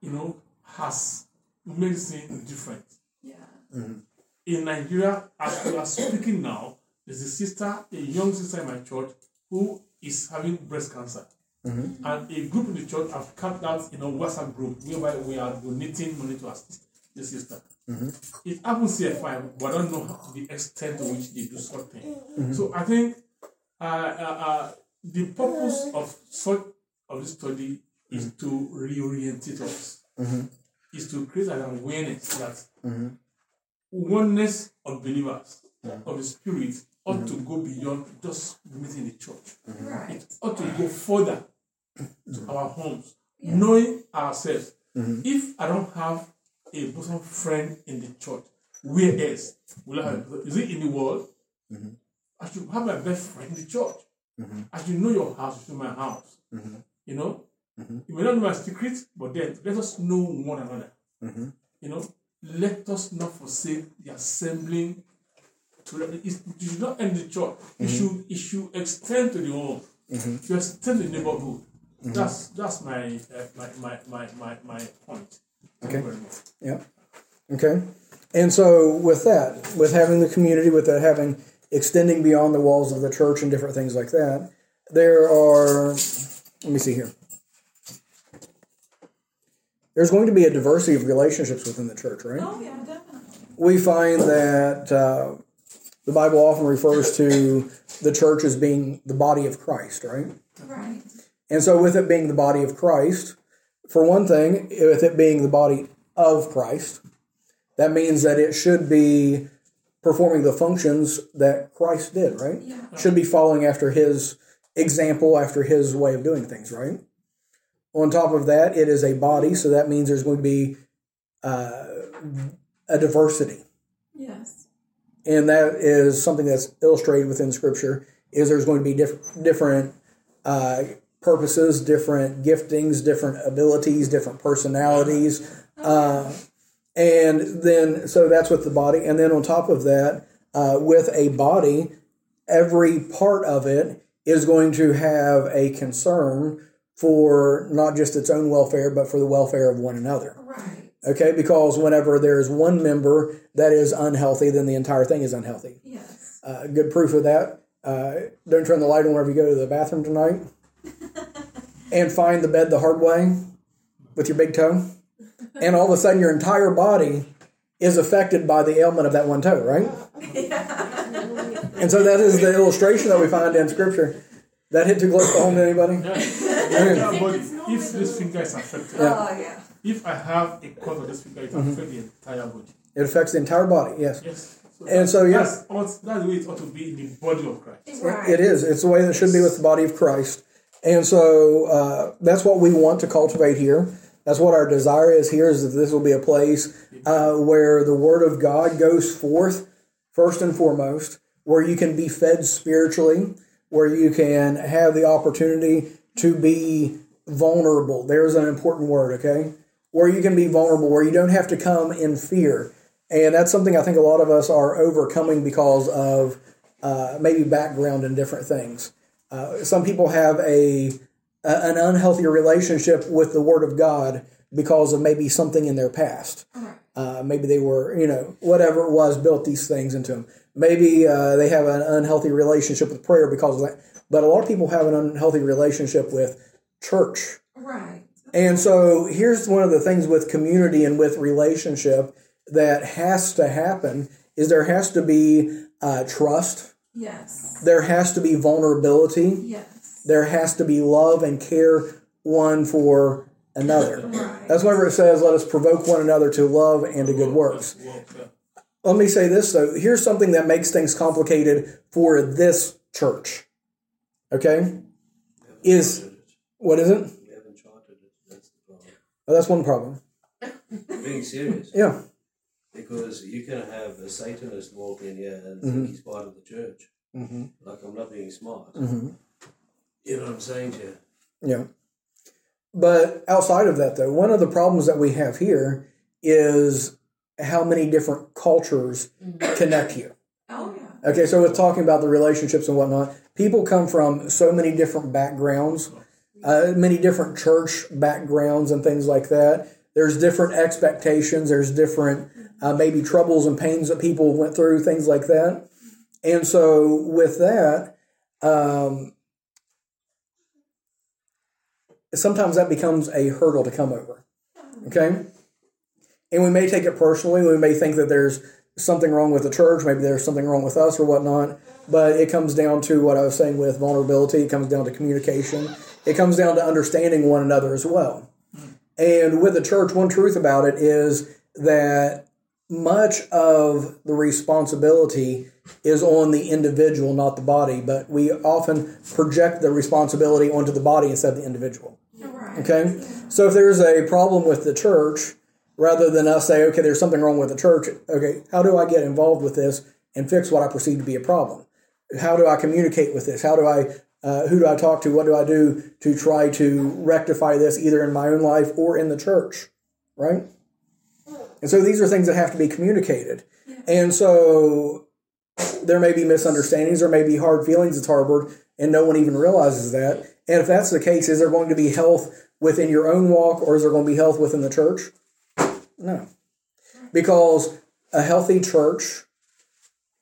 Speaker 4: you know, has made things different.
Speaker 2: Yeah.
Speaker 4: In Nigeria, as we are speaking now, there's a sister, a young sister in my church, who is having breast cancer. And a group in the church have camped out in a WhatsApp group whereby we are donating money to assist the sister. It happens here fine, but I don't know the extent to which they do such thing. So I think uh, uh, uh, the purpose of such of this study is to reorientate us, is to create an awareness that oneness of believers of the spirit ought to mm-hmm. go beyond just meeting the church.
Speaker 2: Right.
Speaker 4: It ought to go further to mm-hmm. our homes, knowing ourselves. Mm-hmm. If I don't have a bosom friend in the church, where else will I have? Is it in the world? I should have my best friend in the church. I should know your house, you should my house. You know, you may not know my secret, but then let us know one another. You know, let us not forsake the assembling. To it should not end the church. It should it should extend to the home. To extend the neighborhood. That's that's my, uh, my, my my my my point.
Speaker 1: Okay.
Speaker 4: very much.
Speaker 1: Yeah. Okay. And so with that, with having the community, with that having extending beyond the walls of the church and different things like that. There are, let me see here. There's going to be a diversity of relationships within the church, right?
Speaker 2: Oh yeah, definitely.
Speaker 1: we find that uh, the Bible often refers to the church as being the body of Christ, right?
Speaker 2: Right.
Speaker 1: And so, with it being the body of Christ, for one thing, with it being the body of Christ, that means that it should be performing the functions that Christ did, right?
Speaker 2: Yeah.
Speaker 1: Should be following after his example, after his way of doing things, right? On top of that, it is a body, so that means there's going to be uh, a diversity
Speaker 2: Yes.
Speaker 1: And that is something that's illustrated within scripture is there's going to be diff- different uh, purposes different giftings different abilities different personalities uh, and then so that's with the body and then on top of that uh, with a body every part of it is going to have a concern for not just its own welfare but for the welfare of one another
Speaker 2: Right.
Speaker 1: Okay, because whenever there's one member that is unhealthy, then the entire thing is unhealthy.
Speaker 2: Yes.
Speaker 1: Uh, good proof of that. Uh, don't turn the light on whenever you go to the bathroom tonight. and find the bed the hard way with your big toe. And all of a sudden, your entire body is affected by the ailment of that one toe, right? and so that is the illustration that we find in Scripture. That hit too close to home to anybody?
Speaker 4: Yeah, but if this finger is affected,
Speaker 2: Oh yeah.
Speaker 4: If I have a cut of this finger, it
Speaker 1: Mm-hmm.
Speaker 4: affects the entire body.
Speaker 1: It affects the entire body, yes.
Speaker 4: Yes. So
Speaker 1: And so, yeah.
Speaker 4: that's, ought- that's the way it ought to be in the body of Christ.
Speaker 2: Right.
Speaker 1: It is. It's the way that it should be with the body of Christ. And so uh, that's what we want to cultivate here. That's what our desire is here is that this will be a place uh, where the Word of God goes forth first and foremost, where you can be fed spiritually, where you can have the opportunity to be vulnerable. There's an important word, okay? Where you can be vulnerable, where you don't have to come in fear. And that's something I think a lot of us are overcoming because of uh, maybe background and different things. Uh, some people have a, a an unhealthy relationship with the Word of God because of maybe something in their past. Uh, maybe they were, you know, whatever it was, built these things into them. Maybe uh, they have an unhealthy relationship with prayer because of that. But a lot of people have an unhealthy relationship with church.
Speaker 2: Right.
Speaker 1: And so here's one of the things with community and with relationship that has to happen is there has to be uh, trust.
Speaker 2: Yes.
Speaker 1: There has to be vulnerability.
Speaker 2: Yes.
Speaker 1: There has to be love and care one for another.
Speaker 2: Right.
Speaker 1: That's whenever it says, let us provoke one another to love and to good works. Let me say this though. Here's something that makes things complicated for this church. Okay? Is what is it?
Speaker 6: We haven't charted it. That's the problem.
Speaker 1: Well, that's one problem.
Speaker 6: Being serious.
Speaker 1: Yeah.
Speaker 6: Because you can have a Satanist walk in here and
Speaker 1: Mhm.
Speaker 6: think he's part of the church.
Speaker 1: Mm-hmm.
Speaker 6: Like I'm not being smart.
Speaker 1: Mm-hmm.
Speaker 6: You know what I'm saying to you?
Speaker 1: Yeah. But outside of that, though, one of the problems that we have here is how many different cultures connect here.
Speaker 2: Oh yeah.
Speaker 1: Okay, so with talking about the relationships and whatnot, people come from so many different backgrounds, uh, many different church backgrounds and things like that. There's different expectations. There's different uh, maybe troubles and pains that people went through, things like that. And so with that, um, sometimes that becomes a hurdle to come over. Okay? And we may take it personally. We may think that there's something wrong with the church, maybe there's something wrong with us or whatnot. But it comes down to what I was saying with vulnerability, it comes down to communication, it comes down to understanding one another as well. And with the church, one truth about it is that much of the responsibility is on the individual, not the body, but we often project the responsibility onto the body instead of the individual.
Speaker 2: Right.
Speaker 1: Okay? So if there's a problem with the church, rather than us say, okay, there's something wrong with the church, okay, how do I get involved with this and fix what I perceive to be a problem? How do I communicate with this? How do I, uh, who do I talk to? What do I do to try to rectify this either in my own life or in the church? Right? And so these are things that have to be communicated. And so there may be misunderstandings, there may be hard feelings that's harbored, and no one even realizes that. And if that's the case, is there going to be health within your own walk or is there going to be health within the church? No. Because a healthy church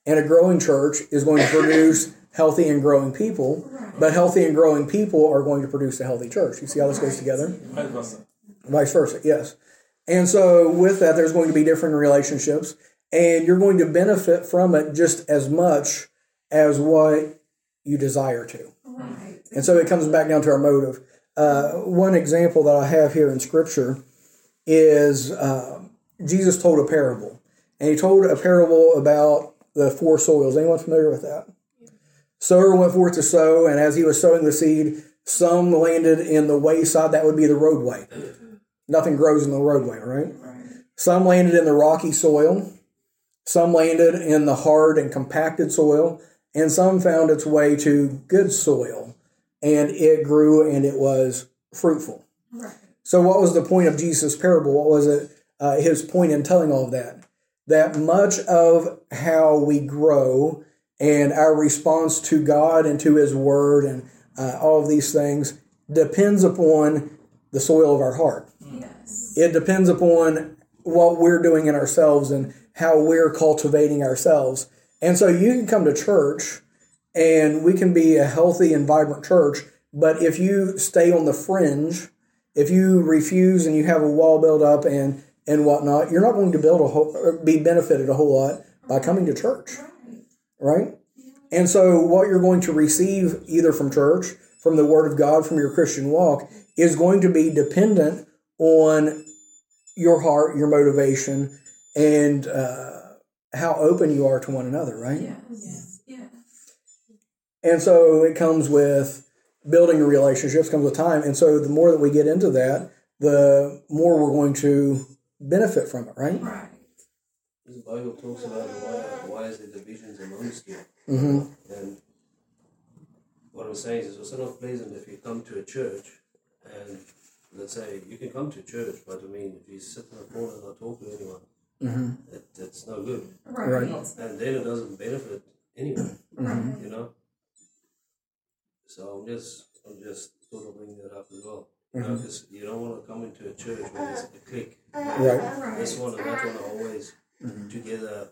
Speaker 1: And a growing church is going to produce healthy and growing people, but healthy and growing people are going to produce a healthy church. You see how this goes together?
Speaker 4: Vice versa.
Speaker 1: Vice versa, yes. And so with that, there's going to be different relationships, and you're going to benefit from it just as much as what you desire to.
Speaker 2: Right.
Speaker 1: And so it comes back down to our motive. Uh, one example that I have here in Scripture is uh, Jesus told a parable. And he told a parable about the four soils. Anyone familiar with that? Sower went forth to sow, and as he was sowing the seed, some landed in the wayside. That would be the roadway. Nothing grows in the roadway, right? Some landed in the rocky soil. Some landed in the hard and compacted soil. And some found its way to good soil and it grew and it was fruitful.
Speaker 2: Right.
Speaker 1: So, what was the point of Jesus' parable? What was it? Uh, his point in telling all of that? That much of how we grow and our response to God and to His Word and uh, all of these things depends upon the soil of our heart.
Speaker 2: Yes.
Speaker 1: It depends upon what we're doing in ourselves and how we're cultivating ourselves. And so you can come to church and we can be a healthy and vibrant church, but if you stay on the fringe, if you refuse and you have a wall built up and and whatnot, you're not going to build a whole, be benefited a whole lot by coming to church,
Speaker 2: Right.
Speaker 1: And so what you're going to receive either from church, from the Word of God, from your Christian walk, is going to be dependent on your heart, your motivation, and uh, how open you are to one another, right?
Speaker 2: Yes. Yes.
Speaker 1: And so it comes with building relationships, comes with time. And so the more that we get into that, the more we're going to benefit from it, right?
Speaker 2: Right.
Speaker 6: The Bible talks about why, why is there divisions amongst you?
Speaker 1: Mm-hmm.
Speaker 6: And what I'm saying is, it's also not pleasant if you come to a church and let's say you can come to church, but I mean, if you sit in a corner and not talk to anyone,
Speaker 1: Mm-hmm.
Speaker 6: it, it's no good.
Speaker 2: Right.
Speaker 1: Right.
Speaker 6: And then it doesn't benefit anyone,
Speaker 2: Right.
Speaker 6: you know? So I'm just, I'm just sort of bringing that up as well.
Speaker 1: Mm-hmm.
Speaker 6: You know, because you don't want to come into a church where there's a clique.
Speaker 1: Right.
Speaker 2: Right.
Speaker 6: This one and that one are always
Speaker 1: Mm-hmm.
Speaker 6: together,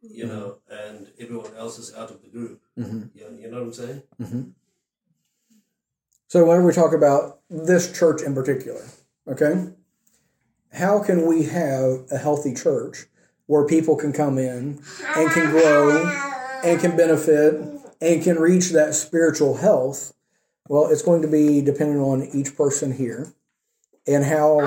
Speaker 6: you know, and everyone else is out of the group.
Speaker 1: Mm-hmm.
Speaker 6: You, you know what I'm saying?
Speaker 1: So whenever we talk about this church in particular, okay, how can we have a healthy church where people can come in and can grow and can benefit and can reach that spiritual health? Well, it's going to be dependent on each person here and how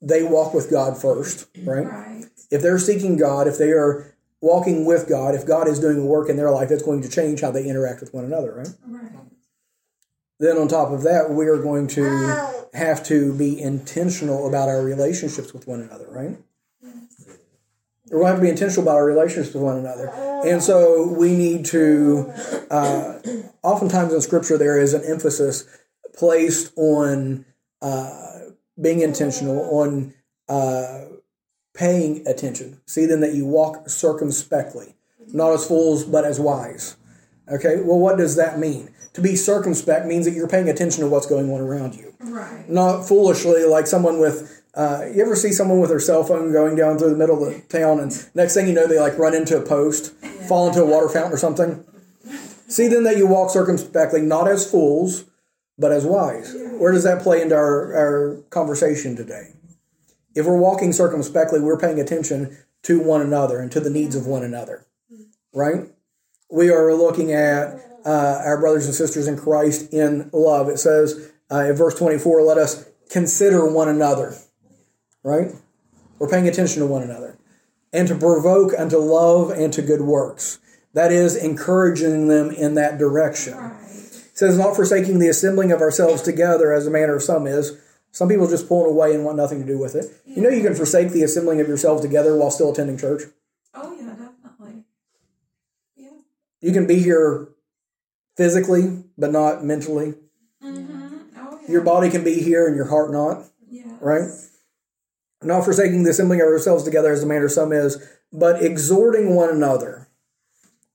Speaker 1: they walk with God first, right?
Speaker 2: Right.
Speaker 1: If they're seeking God, if they are walking with God, if God is doing a work in their life, it's going to change how they interact with one another, right?
Speaker 2: Right.
Speaker 1: Then on top of that, we are going to have to be intentional about our relationships with one another, right? We're going to have to be intentional about our relationships with one another. And so we need to, uh, oftentimes in Scripture, there is an emphasis placed on uh, being intentional, on uh, paying attention. See then that you walk circumspectly, not as fools, but as wise. Okay, well, what does that mean? To be circumspect means that you're paying attention to what's going on around you
Speaker 2: Right.
Speaker 1: not foolishly like someone with uh, you ever see someone with their cell phone going down through the middle of the town and next thing you know they like run into a post fall into a water fountain or something see then that you walk circumspectly not as fools but as wise where does that play into our, our conversation today if we're walking circumspectly we're paying attention to one another and to the needs of one another right we are looking at uh, our brothers and sisters in Christ in love. It says uh, in verse 24, let us consider one another, right? We're paying attention to one another. And to provoke unto love and to good works. That is encouraging them in that direction. Says, not forsaking the assembling of ourselves together as a manner of some is. Some people just pull it away and want nothing to do with it. You know, you can forsake the assembling of yourselves together while still attending church.
Speaker 2: Oh yeah, definitely. Yeah.
Speaker 1: You can be here physically, but not mentally.
Speaker 2: Mm-hmm. Oh yeah.
Speaker 1: Your body can be here and your heart not,
Speaker 2: Yeah.
Speaker 1: right? Not forsaking the assembling of ourselves together as the manner of some is, but exhorting one another.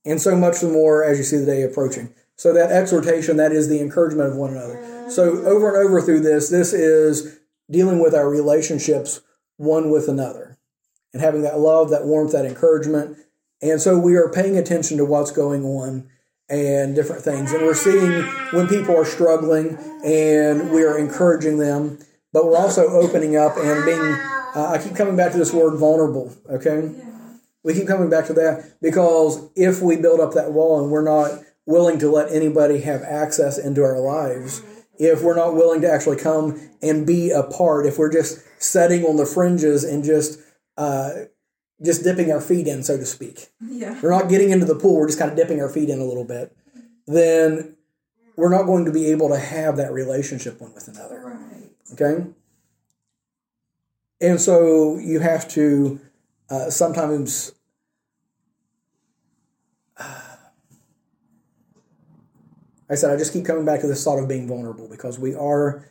Speaker 1: And so much the more as you see the day approaching. So that exhortation, that is the encouragement of one another. So over and over through this, this is dealing with our relationships one with another and having that love, that warmth, that encouragement, And so we are paying attention to what's going on and different things. And we're seeing when people are struggling and we are encouraging them, but we're also opening up and being, uh, I keep coming back to this word vulnerable, okay? We keep coming back to that because if we build up that wall and we're not willing to let anybody have access into our lives, if we're not willing to actually come and be a part, if we're just setting on the fringes and just uh, just dipping our feet in, so to speak,
Speaker 2: Yeah.
Speaker 1: we're not getting into the pool, we're just kind of dipping our feet in a little bit, then we're not going to be able to have that relationship one with another.
Speaker 2: Right.
Speaker 1: Okay? And so you have to uh, sometimes. I said, I just keep coming back to this thought of being vulnerable because we are,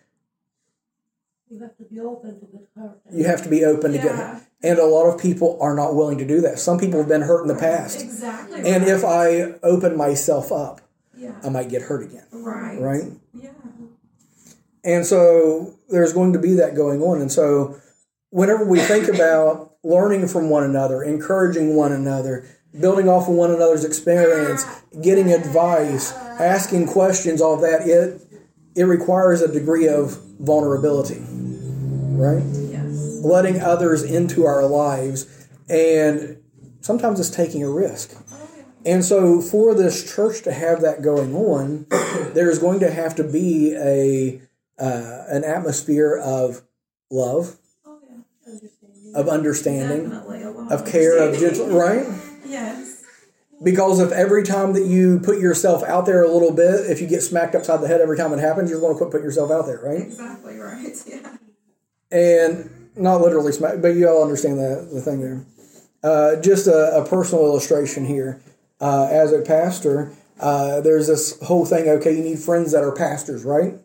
Speaker 3: You have to be open to get hurt.
Speaker 1: you have to be open to
Speaker 2: Yeah.
Speaker 1: get And a lot of people are not willing to do that. Some people have been hurt in the past.
Speaker 2: Exactly.
Speaker 1: And
Speaker 2: right.
Speaker 1: if I open myself up,
Speaker 2: yeah.
Speaker 1: I might get hurt again.
Speaker 2: Right.
Speaker 1: Right?
Speaker 2: Yeah.
Speaker 1: And so there's going to be that going on. And so whenever we think about learning from one another, encouraging one another, building off of one another's experience, getting advice, asking questions, all that, it it requires a degree of vulnerability. Right?
Speaker 2: Yes.
Speaker 1: Letting others into our lives and sometimes it's taking a risk. And so, for this church to have that going on, there's going to have to be a uh, an atmosphere of love,
Speaker 2: Oh yeah.
Speaker 1: of understanding,
Speaker 2: Definitely
Speaker 1: of care, of gentle, right?
Speaker 2: Yes.
Speaker 1: Because if every time that you put yourself out there a little bit, if you get smacked upside the head every time it happens, you're going to quit putting yourself out there, right?
Speaker 2: Exactly right. Yeah.
Speaker 1: and not literally smack, but you all understand the, the thing there. Uh, just a, a personal illustration here. Uh, as a pastor, uh, there's this whole thing. Okay, you need friends that are pastors, right?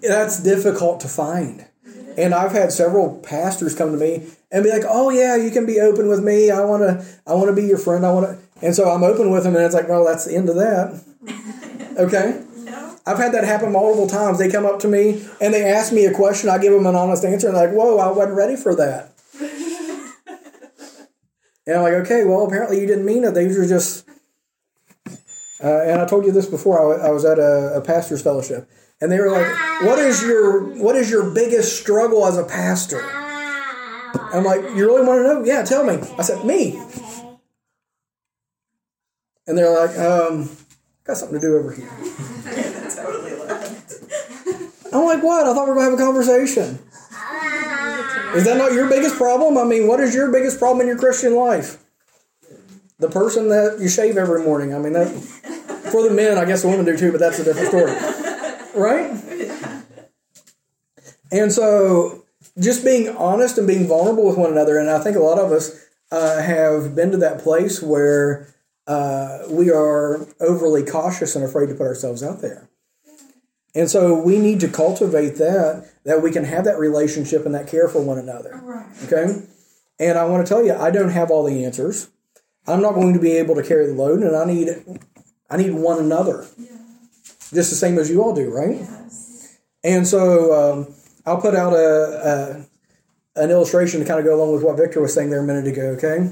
Speaker 1: That's difficult to find. And I've had several pastors come to me and be like, "Oh yeah, you can be open with me. I want to. I want to be your friend. I want to." And so I'm open with them, and it's like, "No, that's the end of that." Okay.
Speaker 2: No.
Speaker 1: I've had that happen multiple times. They come up to me and they ask me a question. I give them an honest answer, and they're like, "Whoa, I wasn't ready for that." and I'm like, "Okay, well, apparently you didn't mean it. These were just." Uh, and I told you this before. I, I was at a, a pastor's fellowship, and they were like, "What is your What is your biggest struggle as a pastor?" I'm like, "You really want to know? Yeah, tell me." I said, "Me." And they're like, um, "Got something to do over here." I'm like, what? I thought we were going to have a conversation. Is that not your biggest problem? I mean, what is your biggest problem in your Christian life? The person that you shave every morning. I mean, that for the men, I guess the women do too, but that's a different story, right? And so, just being honest and being vulnerable with one another, and I think a lot of us uh, have been to that place where uh, we are overly cautious and afraid to put ourselves out there. And so we need to cultivate that, that we can have that relationship and that care for one another.
Speaker 2: Right.
Speaker 1: Okay? And I want to tell you, I don't have all the answers. I'm not going to be able to carry the load, and I need I need one another.
Speaker 2: Yeah.
Speaker 1: Just the same as you all do, right?
Speaker 2: Yes.
Speaker 1: And so um, I'll put out a, a an illustration to kind of go along with what Victor was saying there a minute ago. Okay,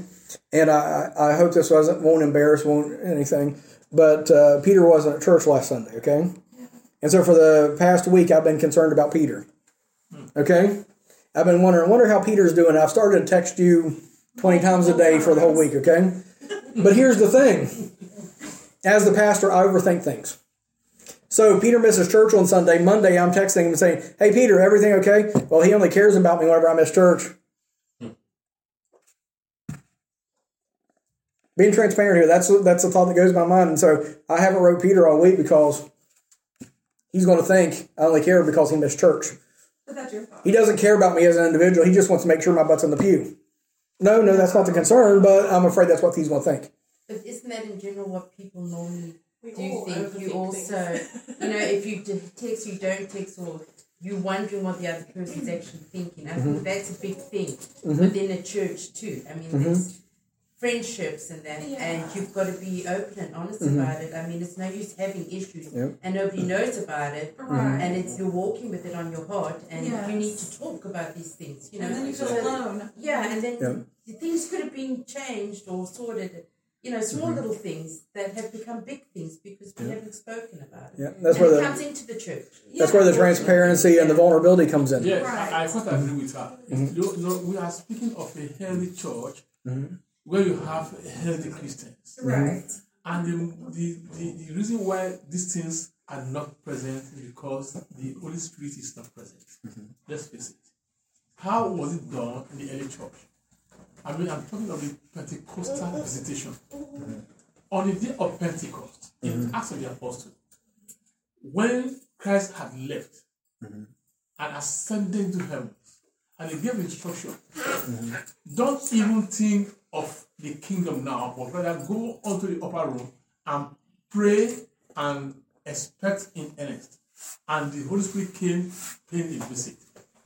Speaker 1: and I I hope this wasn't won't embarrass won't anything, but uh, Peter wasn't at church last Sunday. Okay, and so for the past week I've been concerned about Peter. Okay, I've been wondering wonder how Peter's doing. I've started to text you twenty times a day for the whole week. Okay, but here's the thing: as the pastor, I overthink things. So Peter misses church on Sunday. Monday, I'm texting him saying, "Hey Peter, everything okay?" Well, he only cares about me whenever I miss church. Being transparent here, that's that's the thought that goes in my mind, and so I haven't wrote Peter all week because he's going to think I only care because he missed church.
Speaker 2: But that's your thought.
Speaker 1: He doesn't care about me as an individual. He just wants to make sure my butt's in the pew. No, no, that's not the concern, but I'm afraid that's what he's going to think.
Speaker 3: But isn't that in general what people normally
Speaker 2: We
Speaker 3: do
Speaker 2: all
Speaker 3: think? You also, you know, if you text, you don't text, or you're wondering what the other person's actually thinking. I
Speaker 1: Mm-hmm.
Speaker 3: think that's a big thing within a church too. I mean, there's friendships and that,
Speaker 2: Yeah.
Speaker 3: and you've got to be open and honest
Speaker 1: Mhm.
Speaker 3: about it. I mean, it's no use having issues
Speaker 1: Yep.
Speaker 3: and nobody knows about it,
Speaker 2: Right.
Speaker 3: and it's you're walking with it on your heart, and
Speaker 2: Yes.
Speaker 3: you need to talk about these things. You know,
Speaker 2: and then you feel alone.
Speaker 3: yeah, and then
Speaker 1: Yeah.
Speaker 3: the things could have been changed or sorted. You know, small
Speaker 1: Mm-hmm.
Speaker 3: little things that have become big things because we haven't spoken about it.
Speaker 1: Yeah, that's
Speaker 3: and
Speaker 1: where
Speaker 3: it
Speaker 1: the
Speaker 3: comes into the church.
Speaker 1: that's where the transparency and the vulnerability comes in.
Speaker 4: Yes,
Speaker 2: Right.
Speaker 4: I, I quite agree with her.
Speaker 1: Mm-hmm.
Speaker 4: You know, we are speaking of a healthy church
Speaker 1: Mm-hmm.
Speaker 4: where you have healthy Christians.
Speaker 2: Right.
Speaker 4: And the, the, the, the reason why these things are not present is because the Holy Spirit is not present. Let's face it. How was it done in the early church? I mean, I'm talking of the Pentecostal visitation. On the day of Pentecost, in mm-hmm. Acts of the Apostles, when Christ had left mm-hmm. and ascended to heaven, and he gave instruction, mm-hmm. don't even think of the kingdom now, but rather go onto the upper room and pray and expect in earnest. And the Holy Spirit came paying a visit.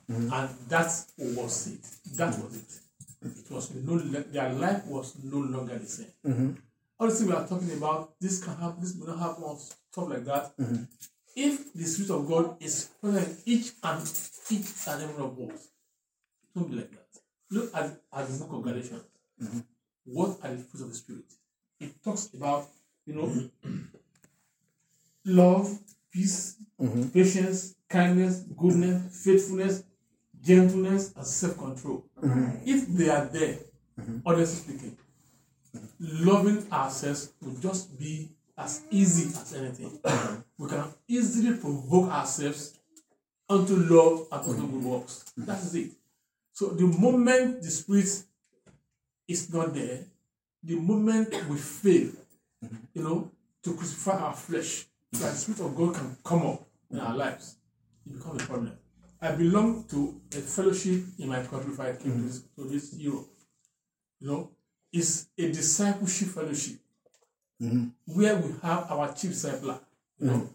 Speaker 4: And that was it. That was it. It was no their life was no longer the same. Mm-hmm. All the things we are talking about, this can happen, this may not happen, or stuff like that. Mm-hmm. If the Spirit of God is present each and each and every one of us, it won't be like that. Look at, at the book of Galatians. Mm-hmm. What are the fruits of the Spirit? It talks about, you know, love, peace, patience, kindness, goodness, faithfulness, gentleness, and self control. Mm-hmm. If they are there, mm-hmm. honestly speaking, loving ourselves will just be as easy as anything. Mm-hmm. we can easily provoke ourselves unto love and unto good works. That is it. So the moment the spirit is not there, the moment we fail, you know, to crucify our flesh, so that the spirit of God can come up in our lives, it becomes a problem. I belong to a fellowship in my country before I came to, this, to this Europe. You know, it's a discipleship fellowship mm-hmm. where we have our chief discipler, you know, mm.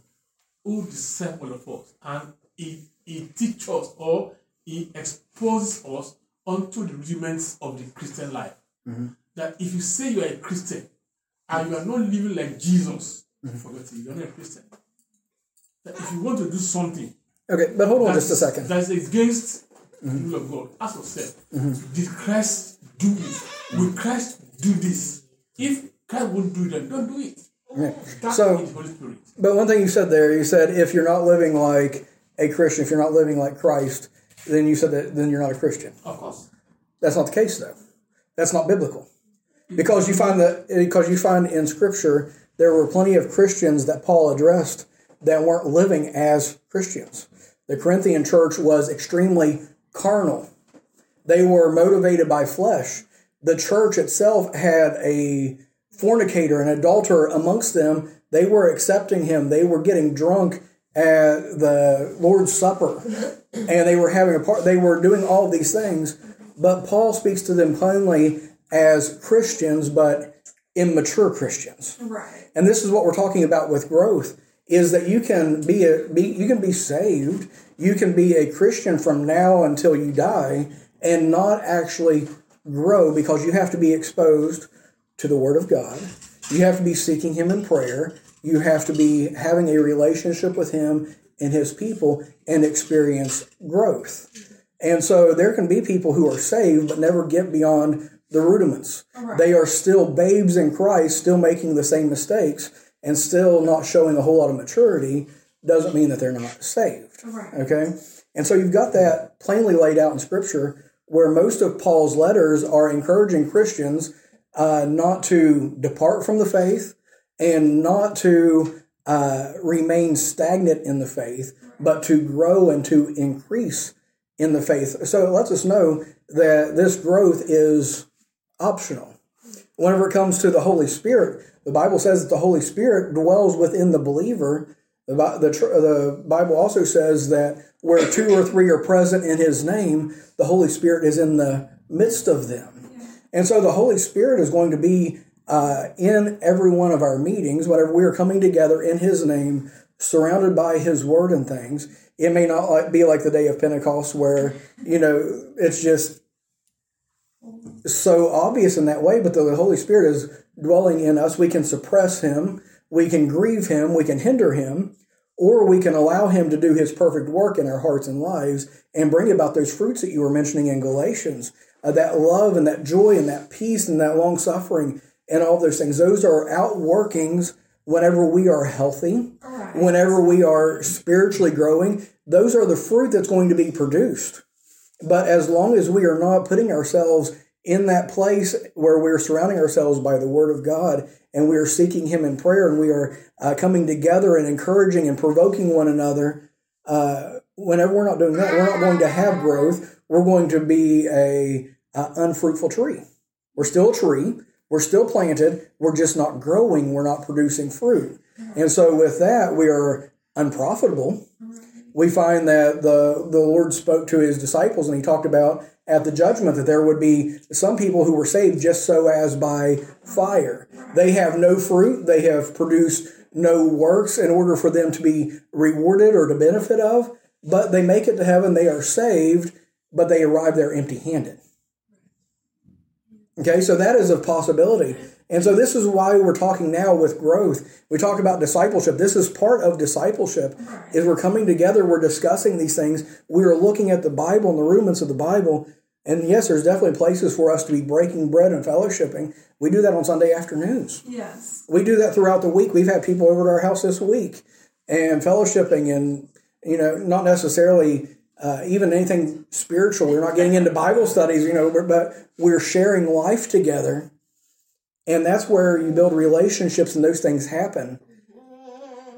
Speaker 4: who disciple of us, and he, he teaches us or he exposes us onto the rudiments of the Christian life. Mm-hmm. That if you say you are a Christian and you are not living like Jesus, mm-hmm. forget it, you are not a Christian. That if you want to do something
Speaker 1: Okay, but hold on
Speaker 4: that's,
Speaker 1: just a second.
Speaker 4: that's against the rule of God, ask yourself, mm-hmm. did Christ do this? Will Christ do this? If Christ won't do it, then don't do it. That's
Speaker 1: So-
Speaker 4: the Holy Spirit.
Speaker 1: But one thing you said there, you said if you're not living like a Christian, if you're not living like Christ, then you said that then you're not a Christian.
Speaker 4: Of course.
Speaker 1: That's not the case though. That's not biblical. Because you find that because you find in scripture there were plenty of Christians that Paul addressed that weren't living as Christians. The Corinthian church was extremely carnal. They were motivated by flesh. The church itself had a fornicator, an adulterer amongst them. They were accepting him. They were getting drunk at the Lord's Supper, and they were having a part. They were doing all these things, but Paul speaks to them plainly as Christians, but immature Christians.
Speaker 2: Right.
Speaker 1: And this is what we're talking about with growth is that you can be a be you can be saved, you can be a Christian from now until you die and not actually grow because you have to be exposed to the word of God. You have to be seeking him in prayer. You have to be having a relationship with him and his people and experience growth. And so there can be people who are saved but never get beyond the rudiments. They are still babes in Christ, still making the same mistakes, and still not showing a whole lot of maturity. Doesn't mean that they're not saved.
Speaker 2: Right.
Speaker 1: Okay? And so you've got that plainly laid out in Scripture where most of Paul's letters are encouraging Christians uh, not to depart from the faith and not to uh, remain stagnant in the faith, but to grow and to increase in the faith. So it lets us know that this growth is optional. Whenever it comes to the Holy Spirit, the Bible says that the Holy Spirit dwells within the believer. The, the, the Bible also says that where two or three are present in His name, the Holy Spirit is in the midst of them. And so the Holy Spirit is going to be uh, in every one of our meetings, whenever we are coming together in His name, surrounded by His Word and things. It may not like, be like the day of Pentecost, where you know it's just so obvious in that way, but the Holy Spirit is dwelling in us. We can suppress him, we can grieve him, we can hinder him, or we can allow him to do his perfect work in our hearts and lives and bring about those fruits that you were mentioning in Galatians. Uh, that love and that joy and that peace and that long suffering and all those things. Those are outworkings whenever we are healthy,
Speaker 2: Right.
Speaker 1: whenever we are spiritually growing. Those are the fruit that's going to be produced. But as long as we are not putting ourselves in that place where we're surrounding ourselves by the Word of God and we are seeking Him in prayer and we are uh, coming together and encouraging and provoking one another, uh, whenever we're not doing that, we're not going to have growth. We're going to be a uh, unfruitful tree. We're still a tree. We're still planted. We're just not growing. We're not producing fruit. And so with that, we are unprofitable we find that the the Lord spoke to his disciples and he talked about at the judgment that there would be some people who were saved just so as by fire. They have no fruit, they have produced no works in order for them to be rewarded or to benefit of, but they make it to heaven, they are saved, but they arrive there empty handed. Okay, so that is a possibility. And so this is why we're talking now with growth. We talk about discipleship. This is part of discipleship. Is we're coming together, we're discussing these things. We are looking at the Bible and the rudiments of the Bible. And yes, there's definitely places for us to be breaking bread and fellowshipping. We do that on Sunday afternoons.
Speaker 2: Yes.
Speaker 1: We do that throughout the week. We've had people over to our house this week and fellowshipping and, you know, not necessarily uh, even anything spiritual. We're not getting into Bible studies, you know, but- but we're sharing life together. And that's where you build relationships and those things happen.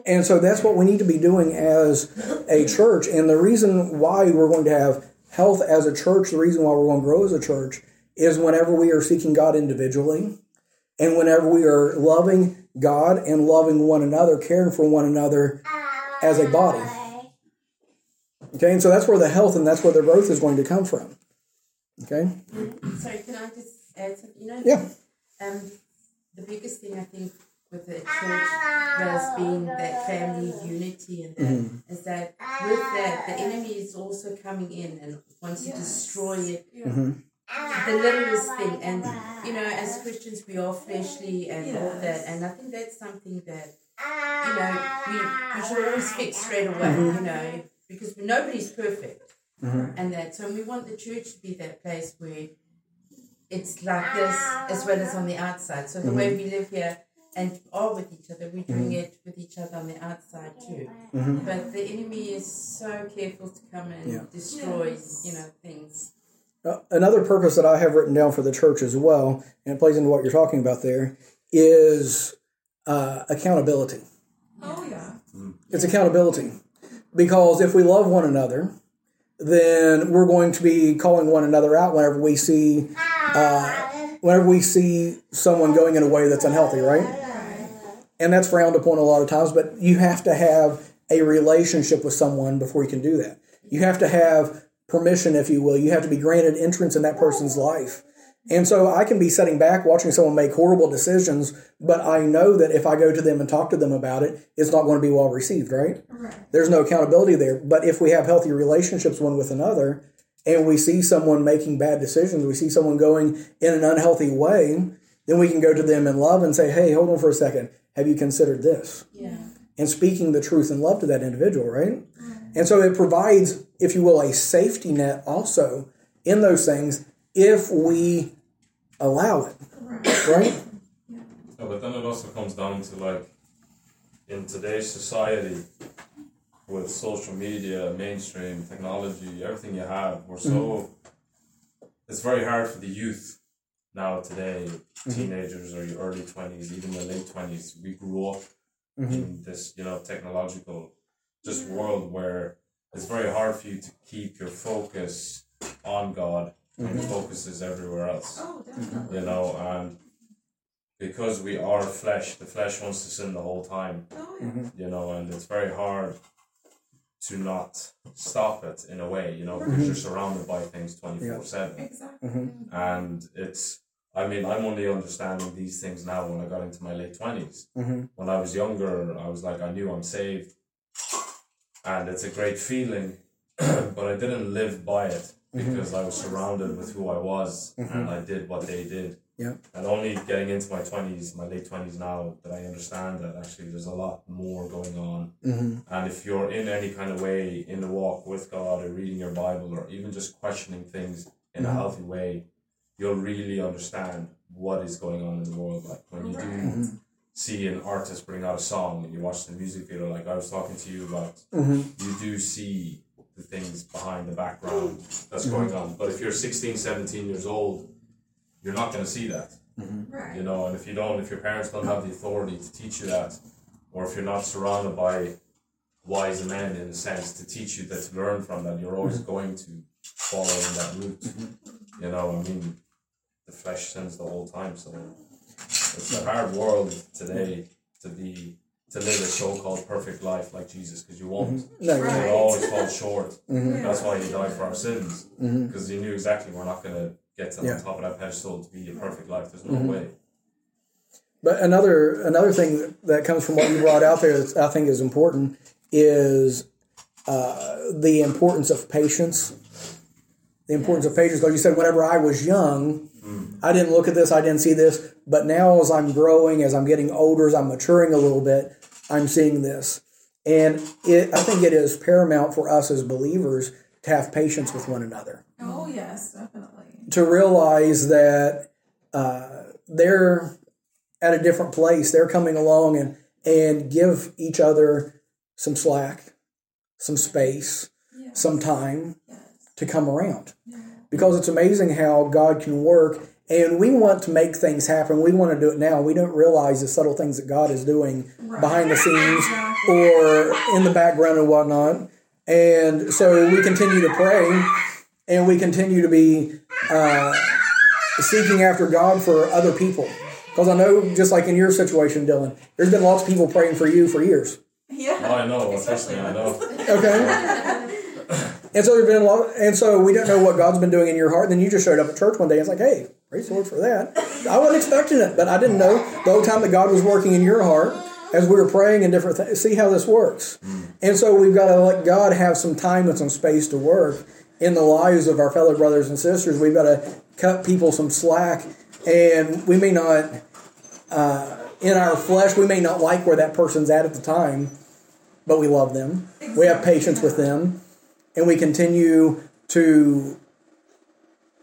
Speaker 1: And so that's what we need to be doing as a church. And the reason why we're going to have health as a church, the reason why we're going to grow as a church, is whenever we are seeking God individually and whenever we are loving God and loving one another, caring for one another as a body. Okay, and so that's where the health and that's where the growth is going to come from. Okay?
Speaker 3: Sorry, can I just add something? You know,
Speaker 1: Yeah.
Speaker 3: Um, the biggest thing I think with the church has been that family unity and that
Speaker 1: Mm-hmm.
Speaker 3: is that with that the enemy is also coming in and wants to destroy it.
Speaker 1: Mm-hmm.
Speaker 3: The littlest thing, and you know, as Christians, we are fleshly and all that, and I think that's something that you know we, we should always fix straight away.
Speaker 1: Mm-hmm.
Speaker 3: You know, because nobody's perfect, and that so we want the church to be that place where it's like this as well as on the outside. So the way
Speaker 1: Mm-hmm.
Speaker 3: we live here and are with each other, we're doing it with each other on the outside too.
Speaker 1: Mm-hmm.
Speaker 3: But the enemy is so careful to come and
Speaker 1: Yeah.
Speaker 3: destroy,
Speaker 2: Yes.
Speaker 3: you know, things.
Speaker 1: Uh, another purpose that I have written down for the church as well, and it plays into what you're talking about there, is uh, accountability.
Speaker 2: Oh yeah.
Speaker 1: It's accountability. Because if we love one another, then we're going to be calling one another out whenever we see uh, whenever we see someone going in a way that's unhealthy, right? And that's frowned upon a lot of times, but you have to have a relationship with someone before you can do that. You have to have permission, if you will. You have to be granted entrance in that person's life. And so I can be sitting back watching someone make horrible decisions, but I know that if I go to them and talk to them about it, it's not going to be well received, right?
Speaker 2: Right.
Speaker 1: There's no accountability there. But if we have healthy relationships one with another and we see someone making bad decisions, we see someone going in an unhealthy way, then we can go to them in love and say, hey, hold on for a second. Have you considered this?
Speaker 3: Yeah.
Speaker 1: And speaking the truth in love to that individual, right? Mm-hmm. And so it provides, if you will, a safety net also in those things if we allow it,
Speaker 2: Right.
Speaker 1: right?
Speaker 5: Yeah, but then it also comes down to like in today's society with social media, mainstream technology, everything you have, we're so mm-hmm. it's very hard for the youth now today, mm-hmm. teenagers or your early twenties, even the late twenties. We grew up mm-hmm. in this, you know, technological just world where it's very hard for you to keep your focus on God and your focus is everywhere else
Speaker 2: Oh, definitely.
Speaker 5: you know, and because we are flesh, the flesh wants to sin the whole time,
Speaker 2: Oh yeah.
Speaker 5: you know, and it's very hard to not stop it in a way, you know, because mm-hmm. you're surrounded by things 24 7.
Speaker 2: Exactly. Mm-hmm.
Speaker 5: And it's, I mean, I'm only understanding these things now when I got into my late 20s. Mm-hmm. When I was younger, I was like, I knew I'm saved. And it's a great feeling, but I didn't live by it. because I was surrounded with who I was and I did what they did.
Speaker 1: Yeah.
Speaker 5: And only getting into my 20s, my late 20s now, that I understand that actually there's a lot more going on.
Speaker 1: Mm-hmm.
Speaker 5: And if you're in any kind of way in the walk with God or reading your Bible or even just questioning things in a
Speaker 1: Mhm.
Speaker 5: healthy way, you'll really understand what is going on in the world. Like when you do see an artist bring out a song and you watch the music video, like I was talking to you about,
Speaker 1: Mm-hmm.
Speaker 5: you do see the things behind the background that's going on. But if you're 16, 17 years old, you're not going to see that. Mm-hmm.
Speaker 2: Right.
Speaker 5: you know and if you don't if your parents don't have the authority to teach you that or if you're not surrounded by wise men in a sense to teach you that to learn from that you're always mm-hmm. going to follow in that route. Mm-hmm. You know i mean the flesh sins the whole time so it's a hard world today to be to live a so-called perfect life like jesus because you won't.
Speaker 1: No, you're
Speaker 2: Right.
Speaker 1: right.
Speaker 5: you'll always fall short.
Speaker 1: Mhm.
Speaker 5: that's why he died for our sins because he knew exactly we're not going to get to
Speaker 1: Yeah.
Speaker 5: the top of that pedestal to be a perfect life there's no
Speaker 1: Mhm.
Speaker 5: way
Speaker 1: But another another thing that, that comes from what you brought out there that I think is important is uh, the importance of patience. The importance of patience, because you said whenever I was young, I didn't look at this, I didn't see this, but now as I'm growing, as I'm getting older, as I'm maturing a little bit, I'm seeing this, and it, I think it is paramount for us as believers to have patience with one another
Speaker 2: Oh yes, definitely.
Speaker 1: To realize that uh, they're at a different place. They're coming along and and give each other some slack, some space,
Speaker 2: Yes.
Speaker 1: some time
Speaker 2: Yes.
Speaker 1: to come around. Because it's amazing how God can work and we want to make things happen. We want to do it now. We don't realize the subtle things that God is doing
Speaker 2: Right.
Speaker 1: behind the scenes
Speaker 2: Exactly.
Speaker 1: or in the background and whatnot. And so we continue to pray and we continue to be uh, seeking after God for other people. Because I know, just like in your situation, Dylan, there's been lots of people praying for you for years.
Speaker 2: Yeah.
Speaker 5: Oh, I know.
Speaker 2: Especially
Speaker 5: I know.
Speaker 1: Okay? and so there's been a lot, and so we don't know what God's been doing in your heart. And Then you just showed up at church one day. It's like, hey, praise the Lord for that. I wasn't expecting it, but I didn't know the whole time that God was working in your heart as we were praying and different things. See how this works. And so we've got to let God have some time and some space to work in the lives of our fellow brothers and sisters. We've got to cut people some slack, and we may not, uh, in our flesh, we may not like where that person's at at the time, but we love them. We have patience with them, and we continue to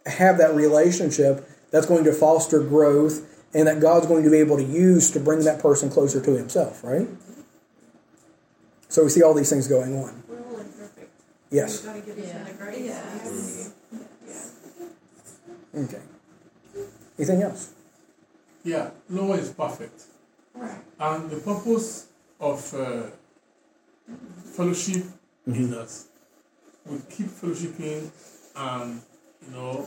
Speaker 1: have that relationship that's going to foster growth and that God's going to be able to use to bring that person closer to Himself, right? So we see all these things going on.
Speaker 7: We're all imperfect.
Speaker 1: Yes.
Speaker 7: You've got to give us
Speaker 3: Yeah.
Speaker 7: the grace.
Speaker 2: Yes.
Speaker 1: Okay. Anything else?
Speaker 4: Yeah, no one is perfect.
Speaker 2: Right.
Speaker 4: And the purpose of uh, fellowship is mm-hmm. that we keep fellowshipping and, you know,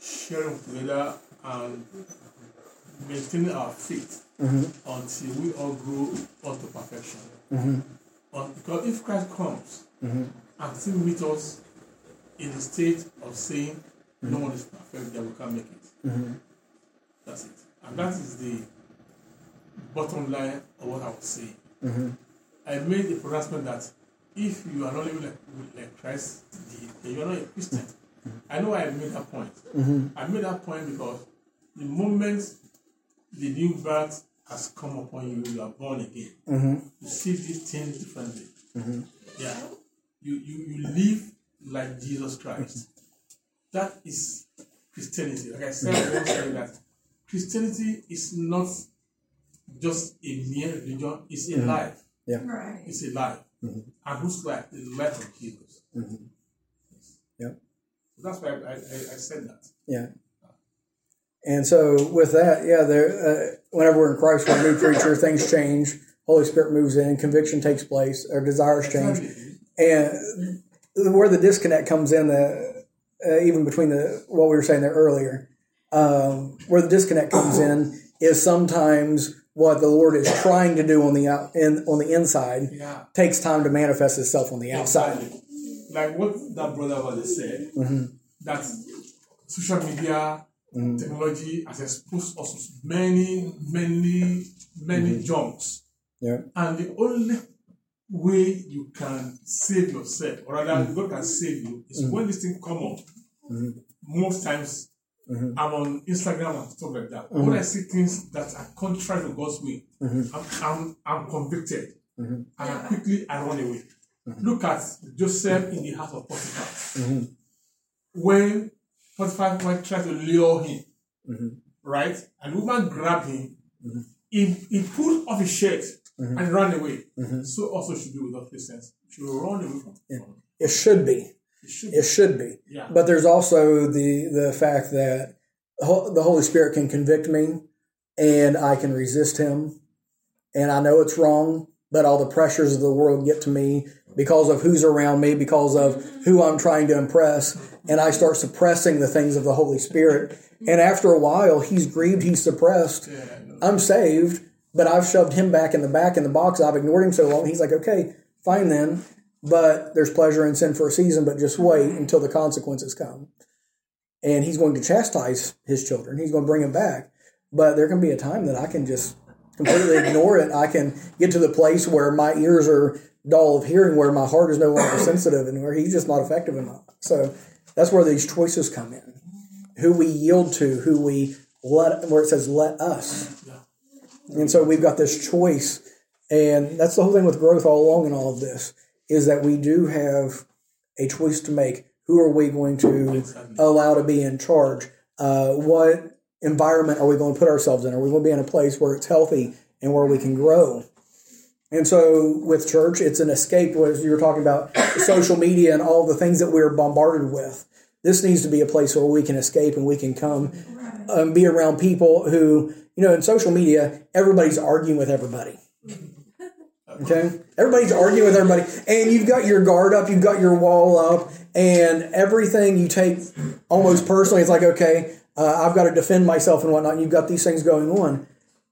Speaker 4: sharing together and maintaining our faith mm-hmm. until we all grow unto perfection. Mm-hmm. Un- because if Christ comes and still meet us in the state of saying no one is perfect, that we can't make it. Mm-hmm. That's it. And that is the bottom line of what I was saying. Mm-hmm. I made the pronouncement that if you are not living like, like Christ did, you are not a Christian. Mm-hmm. I know I made that point. I made that point because the moment the new birth has come upon you, you are born again. You see these things differently. Yeah. You, you, you live like Jesus Christ. That is Christianity. Like I said, I once said that Christianity is not just a mere religion, it's a mm-hmm. life.
Speaker 2: Right.
Speaker 4: It's a life. Mm-hmm. And whose life? The life of Jesus. Mm-hmm.
Speaker 1: Yep.
Speaker 4: So that's why I, I, I said that.
Speaker 1: Yeah. And so with that, yeah, there. Uh, whenever we're in Christ, we're a new creature. Things change. Holy Spirit moves in. Conviction takes place. Our desires change.
Speaker 4: Exactly.
Speaker 1: And where the disconnect comes in, the uh, even between the what we were saying there earlier, um, where the disconnect comes in is sometimes what the Lord is trying to do on the out in on the inside
Speaker 4: Yeah.
Speaker 1: takes time to manifest itself on the outside.
Speaker 4: Like what that brother was said,
Speaker 1: Mm-hmm.
Speaker 4: that social media technology has exposed us to many, many, many
Speaker 1: Mm-hmm.
Speaker 4: junks.
Speaker 1: Yeah.
Speaker 4: And the only way you can save yourself, or rather
Speaker 1: Mm.
Speaker 4: God can save you, is mm. when this thing come up, mm-hmm. most times
Speaker 1: Mhm.
Speaker 4: I'm on Instagram and stuff like that. When mm-hmm. I see things that are contrary to God's way,
Speaker 1: Mhm.
Speaker 4: I'm, I'm, I'm convicted.
Speaker 1: Mm-hmm.
Speaker 4: And I quickly I run away. Look at Joseph in the house of Potiphar. When Potiphar went tried to lure him, right? And woman grabbed him. He, he pulled off his shirt
Speaker 1: Mhm.
Speaker 4: and run away.
Speaker 1: Mhm.
Speaker 4: So also should be with us Christians. Should run away from.
Speaker 1: Yeah. It should be.
Speaker 4: It should
Speaker 1: It should be.
Speaker 4: yeah.
Speaker 1: But there's also the the fact that the Holy Spirit can convict me, and I can resist Him, and I know it's wrong. But all the pressures of the world get to me because of who's around me, because of who I'm trying to impress, and I start suppressing the things of the Holy Spirit. And after a while, He's grieved, He's suppressed.
Speaker 4: yeah,
Speaker 1: I'm saved, but I've shoved him back in the back in the box. I've ignored him so long. He's like, okay, fine then. But there's pleasure in sin for a season, but just wait until the consequences come. And he's going to chastise his children. He's going to bring them back. But there can be a time that I can just completely ignore it. I can get to the place where my ears are dull of hearing, where my heart is no longer sensitive, and where he's just not effective enough. So that's where these choices come in. Who we yield to, who we let, where it says, let us. And so we've got this choice, and that's the whole thing with growth all along in all of this is that we do have a choice to make. Who are we going to allow to be in charge? Uh, what environment are we going to put ourselves in? Are we going to be in a place where it's healthy and where we can grow? And so with church, it's an escape. As you were talking about social media and all the things that we're bombarded with, this needs to be a place where we can escape and we can come
Speaker 2: Right.
Speaker 1: um, be around people who, you know, in social media, everybody's arguing with everybody. Okay? Everybody's arguing with everybody. And you've got your guard up, you've got your wall up, and everything you take almost personally. It's like, okay, uh, I've got to defend myself and whatnot. And you've got these things going on.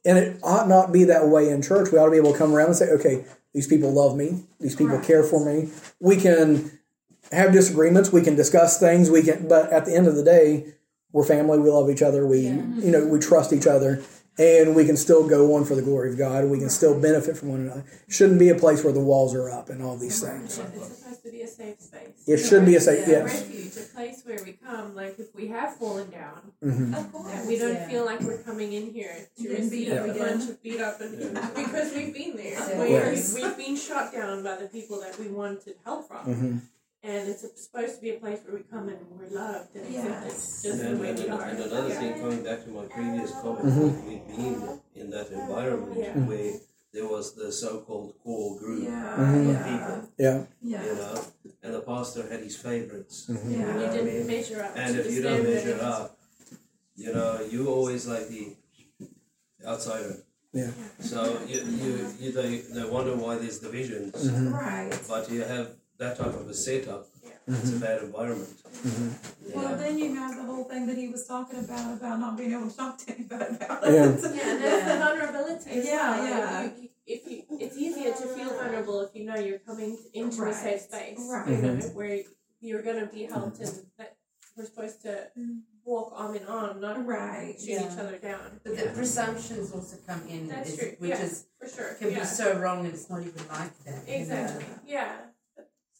Speaker 1: And it ought not be that way in church. We ought to be able to come around and say, okay, these people love me, these people care for me. We can have disagreements, we can discuss things, we can, but at the end of the day, we're family. We love each other. We, you know, we trust each other, and we can still go on for the glory of God. We can still benefit from one another. Shouldn't be a place where the walls are up and all these things.
Speaker 7: It's supposed to be a safe space.
Speaker 1: It should be a safe.
Speaker 7: a
Speaker 1: Yes.
Speaker 7: refuge, a place where we come, like if we have fallen down,
Speaker 1: hmm
Speaker 2: Of course.
Speaker 7: and we don't
Speaker 3: Yeah.
Speaker 7: feel like we're coming in here to
Speaker 2: Getting beat
Speaker 7: receive
Speaker 2: up
Speaker 7: a
Speaker 2: again.
Speaker 7: bunch of beat up, and because we've been there,
Speaker 3: Yeah.
Speaker 7: where
Speaker 1: Yes.
Speaker 7: we've been shot down by the people that we wanted help from,
Speaker 1: hmm
Speaker 7: and it's supposed to be a place where we come and we're loved and accepted
Speaker 2: Yes.
Speaker 7: just the
Speaker 6: And,
Speaker 7: way
Speaker 6: and,
Speaker 7: we are.
Speaker 6: and another thing, coming back to my previous comment,
Speaker 1: Mhm.
Speaker 6: we've been in that environment
Speaker 7: Yeah.
Speaker 6: where there was the so-called core group,
Speaker 2: Yeah.
Speaker 1: Mhm.
Speaker 2: Yeah.
Speaker 1: Yeah.
Speaker 2: Yeah.
Speaker 6: you know, and the pastor had his favorites.
Speaker 1: Mhm.
Speaker 6: You
Speaker 2: Yeah.
Speaker 6: know
Speaker 7: you didn't
Speaker 6: mean?
Speaker 7: measure up.
Speaker 6: And if you don't measure up, you know, you always like the outsider.
Speaker 1: Yeah.
Speaker 6: So you you, you they, they wonder why there's divisions,
Speaker 1: Mhm.
Speaker 2: Right.
Speaker 6: but you have that type of a setup.
Speaker 7: Yeah.
Speaker 6: It's a bad environment.
Speaker 1: Mhm.
Speaker 6: you
Speaker 2: Well, then you have the whole thing that he was talking about about not being able to talk to anybody about it.
Speaker 1: Yeah.
Speaker 7: Yeah, and that's the vulnerability. as
Speaker 2: Yeah,
Speaker 7: well. Like,
Speaker 2: yeah.
Speaker 7: you- you- if you, it's easier to feel vulnerable if you know you're coming into a safe space.
Speaker 2: Right.
Speaker 7: You know, where you're gonna be helped and that we're supposed to walk arm in arm, not
Speaker 2: Right.
Speaker 7: shoot
Speaker 3: Yeah.
Speaker 7: each other down.
Speaker 3: But the presumptions also come in,
Speaker 7: That's
Speaker 3: is-
Speaker 7: true.
Speaker 3: which
Speaker 7: yeah,
Speaker 3: is
Speaker 7: for sure.
Speaker 3: can
Speaker 7: yeah.
Speaker 3: be so wrong, and it's not even like that. you know.
Speaker 7: exactly. Yeah.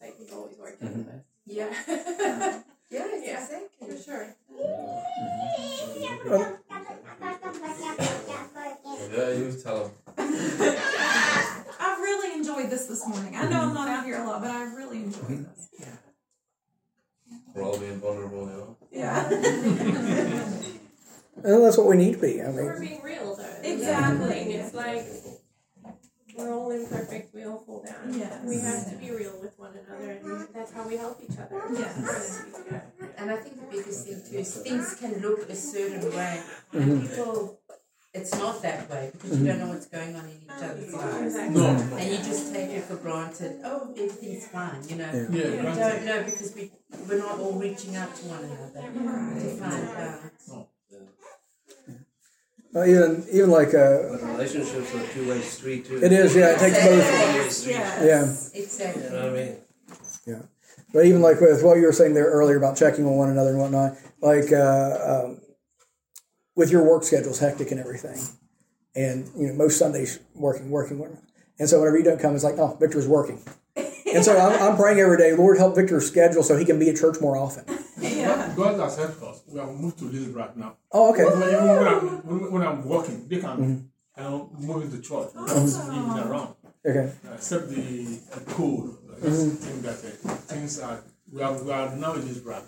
Speaker 7: But Satan's always working.
Speaker 1: Mhm.
Speaker 7: But
Speaker 3: Yeah.
Speaker 7: yeah.
Speaker 3: Yeah,
Speaker 7: Yeah.
Speaker 3: exactly.
Speaker 7: for sure.
Speaker 5: Yeah, you tell him.
Speaker 2: I've really enjoyed this this morning. I know I'm not out here a lot, but I've really enjoyed this.
Speaker 5: We're all being vulnerable now.
Speaker 2: Yeah.
Speaker 1: And that's what we need to be. I
Speaker 7: We're being real though.
Speaker 2: Exactly.
Speaker 7: the. It's like we're all imperfect. We all fall down.
Speaker 2: Yes.
Speaker 7: We have to be real with one another, and that's how we help each other.
Speaker 2: Yes.
Speaker 3: And And I think the biggest thing too is things can look a certain way, and mm-hmm. people, it's not that way because you mm-hmm. don't know what's going on in each oh, other's lives.
Speaker 7: Exactly.
Speaker 4: No.
Speaker 3: And you just take it for granted. Oh, everything's fine, you know.
Speaker 1: Yeah.
Speaker 4: Yeah,
Speaker 3: We
Speaker 4: granted.
Speaker 3: don't know because we we're not all reaching out to one another to find out.
Speaker 1: Well, even even like uh,
Speaker 6: But relationships are two-way street too.
Speaker 1: it is. Yeah, it takes both.
Speaker 6: Two-way street.
Speaker 3: Exactly.
Speaker 6: You know what I mean?
Speaker 1: Yeah, but even like with what you were saying there earlier about checking on one another and whatnot, like uh, um, with your work schedules hectic and everything, and you know most Sundays working, working, working, and so whenever you don't come, it's like, oh, Victor's working, and so I'm, I'm praying every day, Lord, help Victor's schedule so he can be at church more often.
Speaker 2: Yeah.
Speaker 4: God has helped us. We have moved to Little Brat now.
Speaker 1: Oh, okay.
Speaker 4: When, even when I'm, when, when I'm walking, they can
Speaker 1: Mm-hmm.
Speaker 4: you know, move into church without moving around.
Speaker 1: Okay.
Speaker 4: Except the, the cold. That's
Speaker 1: Mm-hmm.
Speaker 4: thing that uh, things are, we are, we are now in this Brat.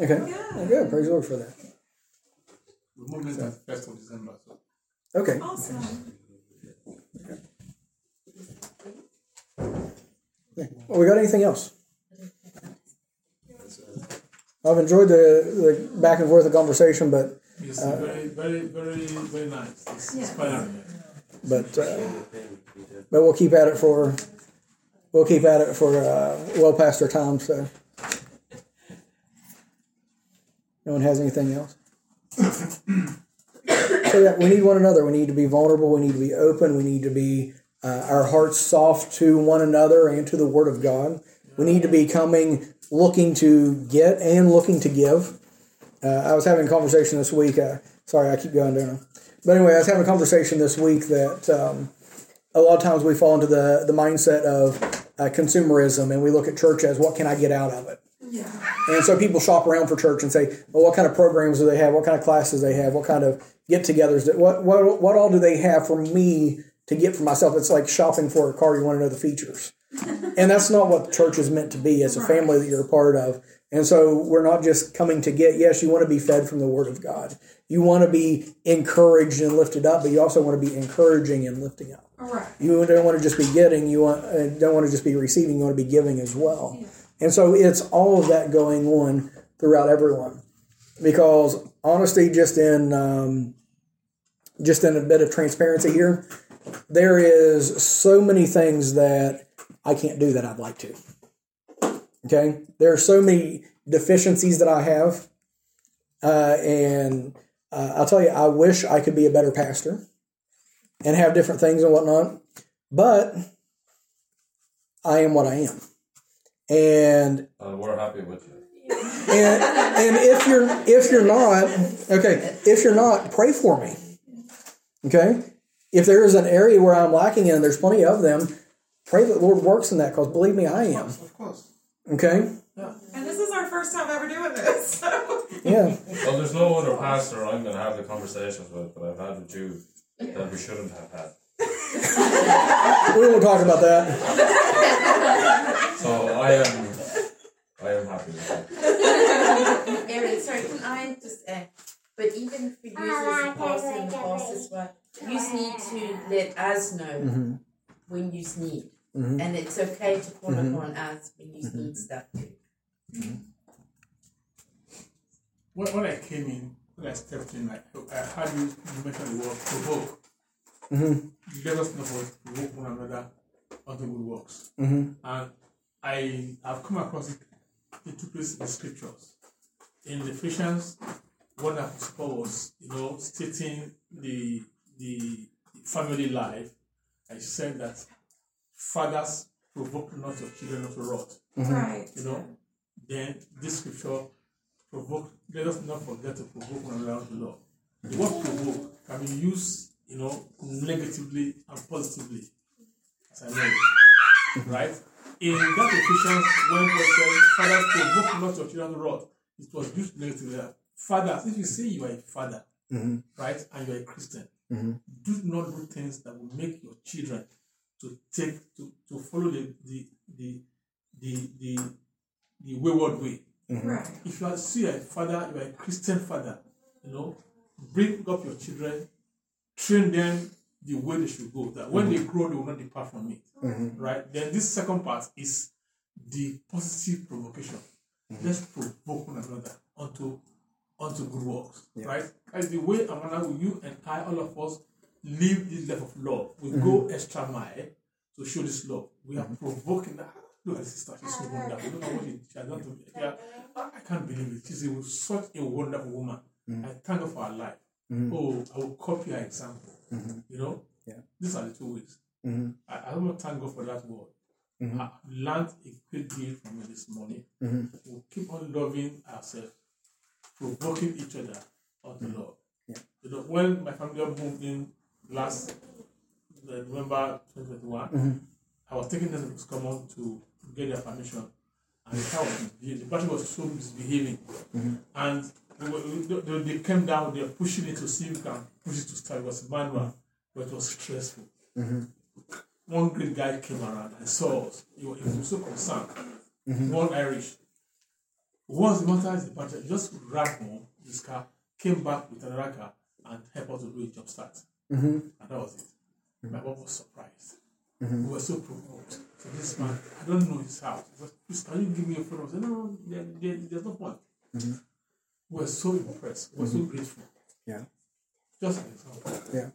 Speaker 1: Okay. Yeah, good. Praise the Lord for that.
Speaker 4: We moved in the 1st of December. So.
Speaker 1: Okay.
Speaker 2: Awesome. Okay.
Speaker 1: Well, we got anything else? I've enjoyed the, the back and forth of conversation, but
Speaker 4: It's
Speaker 1: Uh,
Speaker 4: very, very, very, very nice. It's
Speaker 2: Yeah.
Speaker 4: inspiring.
Speaker 1: but uh, but we'll keep at it for we'll keep at it for uh, well past our time. So, no one has anything else. so yeah, we need one another. We need to be vulnerable. We need to be open. We need to be uh, our hearts soft to one another and to the Word of God. We need to be coming looking to get and looking to give. Uh, I was having a conversation this week. Uh, sorry, I keep going down. But anyway, I was having a conversation this week that um, a lot of times we fall into the, the mindset of uh, consumerism and we look at church as what can I get out of it?
Speaker 2: Yeah.
Speaker 1: And so people shop around for church and say, well, what kind of programs do they have? What kind of classes they have? What kind of get-togethers? That what what what all do they have for me to get for myself? It's like shopping for a car. You want to know the features, and that's not what church is meant to be. It's a family that you're a part of, and so we're not just coming to get. Yes, you want to be fed from the Word of God. You want to be encouraged and lifted up, but you also want to be encouraging and lifting up.
Speaker 2: All right.
Speaker 1: You don't want to just be getting. You want uh, don't want to just be receiving. You want to be giving as well. And so it's all of that going on throughout everyone, because honesty, just in um, just in a bit of transparency here, there is so many things that I can't do that I'd like to. Okay, there are so many deficiencies that I have, uh, and uh, I'll tell you, I wish I could be a better pastor and have different things and whatnot, but I am what I am. And
Speaker 5: And we're happy with you.
Speaker 1: and and if you're if you're not okay, if you're not, pray for me. Okay, if there is an area where I'm lacking in, there's plenty of them. Pray that the Lord works in that, because believe me, I am.
Speaker 4: Of course.
Speaker 1: Okay, Yeah.
Speaker 2: And this is our first time ever doing this. So.
Speaker 1: yeah,
Speaker 5: Well, there's no other pastor I'm going to have the conversations with, but I've had with you that we shouldn't have had.
Speaker 1: we won't talk about that.
Speaker 5: So I am, I am happy with you.
Speaker 3: Erin, sorry, can I just add? But even for you as a pastor and the pastors, what you need to let us know mm-hmm. when you need, Mm-hmm. and it's okay to call mm-hmm. upon us when you mm-hmm. need stuff too.
Speaker 4: When, when I came in, when I stepped in, I, I heard you you mention the word provoke. Let us know what provoke one another unto good works. And I have come across it in two places in the scriptures. In Ephesians, one apostle was, you know, stating the the family life. I said that fathers provoke not your children unto wrath mm-hmm.
Speaker 2: Right.
Speaker 4: you know, then this scripture provoke. Let us not forget to provoke one another to love. The word provoke can be used, you know, negatively and positively, as I know mm-hmm. right? In that Ephesians, when Paul said, "Fathers, provoke not your children to wrath," it was used negatively. Fathers, if you say you are a father, mm-hmm. right, and you are a Christian, do not do things that will make your children to take to, to follow the the the the the, the wayward way. Mm-hmm.
Speaker 2: Right.
Speaker 4: If you are see a father, you are a Christian father, you know, bring up your children, train them the way they should go. That when they mm-hmm. grow, they will not depart from it. Mm-hmm. Right? Then this second part is the positive provocation. Let's provoke one another unto unto good works. Right? As the way and manner will you and I, all of us, live this life of love. We go mm-hmm. extra mile to show this love. We are mm-hmm. provoking that. Look at this sister, she's so ah. wonderful. Look at what she, she has done to me. Yeah, I I can't believe it. She's a, such a wonderful woman. Mm-hmm. I thank her for her life. Oh, I will copy her example. You know?
Speaker 1: Yeah.
Speaker 4: These are the two ways.
Speaker 1: Mhm.
Speaker 4: I, I want to thank God for that word. I've learned a great deal from you this morning. We'll keep on loving ourselves, provoking each other unto love.
Speaker 1: Yeah.
Speaker 4: You know, when my family moved in last uh, November 2021, I was taking them to come on to get their permission. and. The, the party was so misbehaving,
Speaker 1: Mm-hmm.
Speaker 4: and they, were, they, they came down. They were pushing it to see if we can push it to start. It was manual, but it was stressful.
Speaker 1: Mm-hmm.
Speaker 4: One great guy came around and saw us. He was, he was so concerned.
Speaker 1: Mm-hmm.
Speaker 4: One Irish. Once the matter is the party, he just ran home. His car came back with another car and helped us to do a job start.
Speaker 1: Mm-hmm.
Speaker 4: And that was it. My mom was surprised. We were so provoked. So this man, I don't know his house. He Please, can you give me a phone? I said, no, there, there, there's no point. We were so impressed. We were so grateful.
Speaker 1: Yeah.
Speaker 4: Just an example.
Speaker 1: Yeah.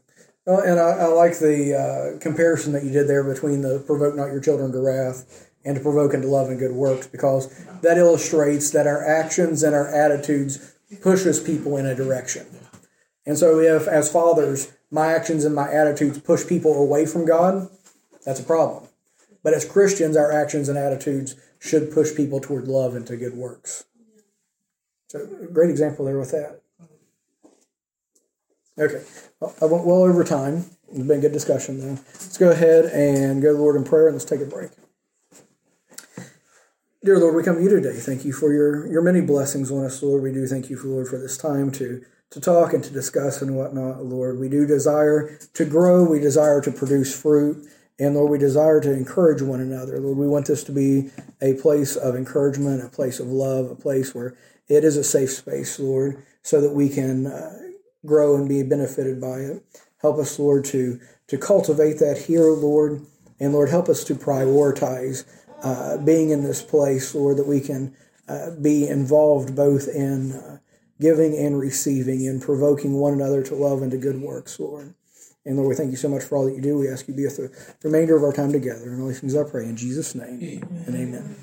Speaker 1: Well, and I, I like the uh, comparison that you did there between the provoke not your children to wrath and to provoke into love and good works because that illustrates that our actions and our attitudes pushes people in a direction. And so if as fathers my actions and my attitudes push people away from God, that's a problem. But as Christians our actions and attitudes should push people toward love and to good works. So great example there with that. Okay. Well, I went well over time. It's been a good discussion, though. Let's go ahead and go to the Lord in prayer and let's take a break. Dear Lord, we come to you today. Thank you for your, your many blessings on us, Lord. We do thank you, for, Lord, for this time to, to talk and to discuss and whatnot, Lord. We do desire to grow. We desire to produce fruit. And Lord, we desire to encourage one another. Lord, we want this to be a place of encouragement, a place of love, a place where it is a safe space, Lord, so that we can uh, grow and be benefited by it. Help us, Lord, to, to cultivate that here, Lord. And Lord, help us to prioritize uh, being in this place, Lord, that we can uh, be involved both in uh, giving and receiving and provoking one another to love and to good works, Lord. And Lord, we thank you so much for all that you do. We ask you to be with the remainder of our time together. And all these things I pray in Jesus' name. And amen.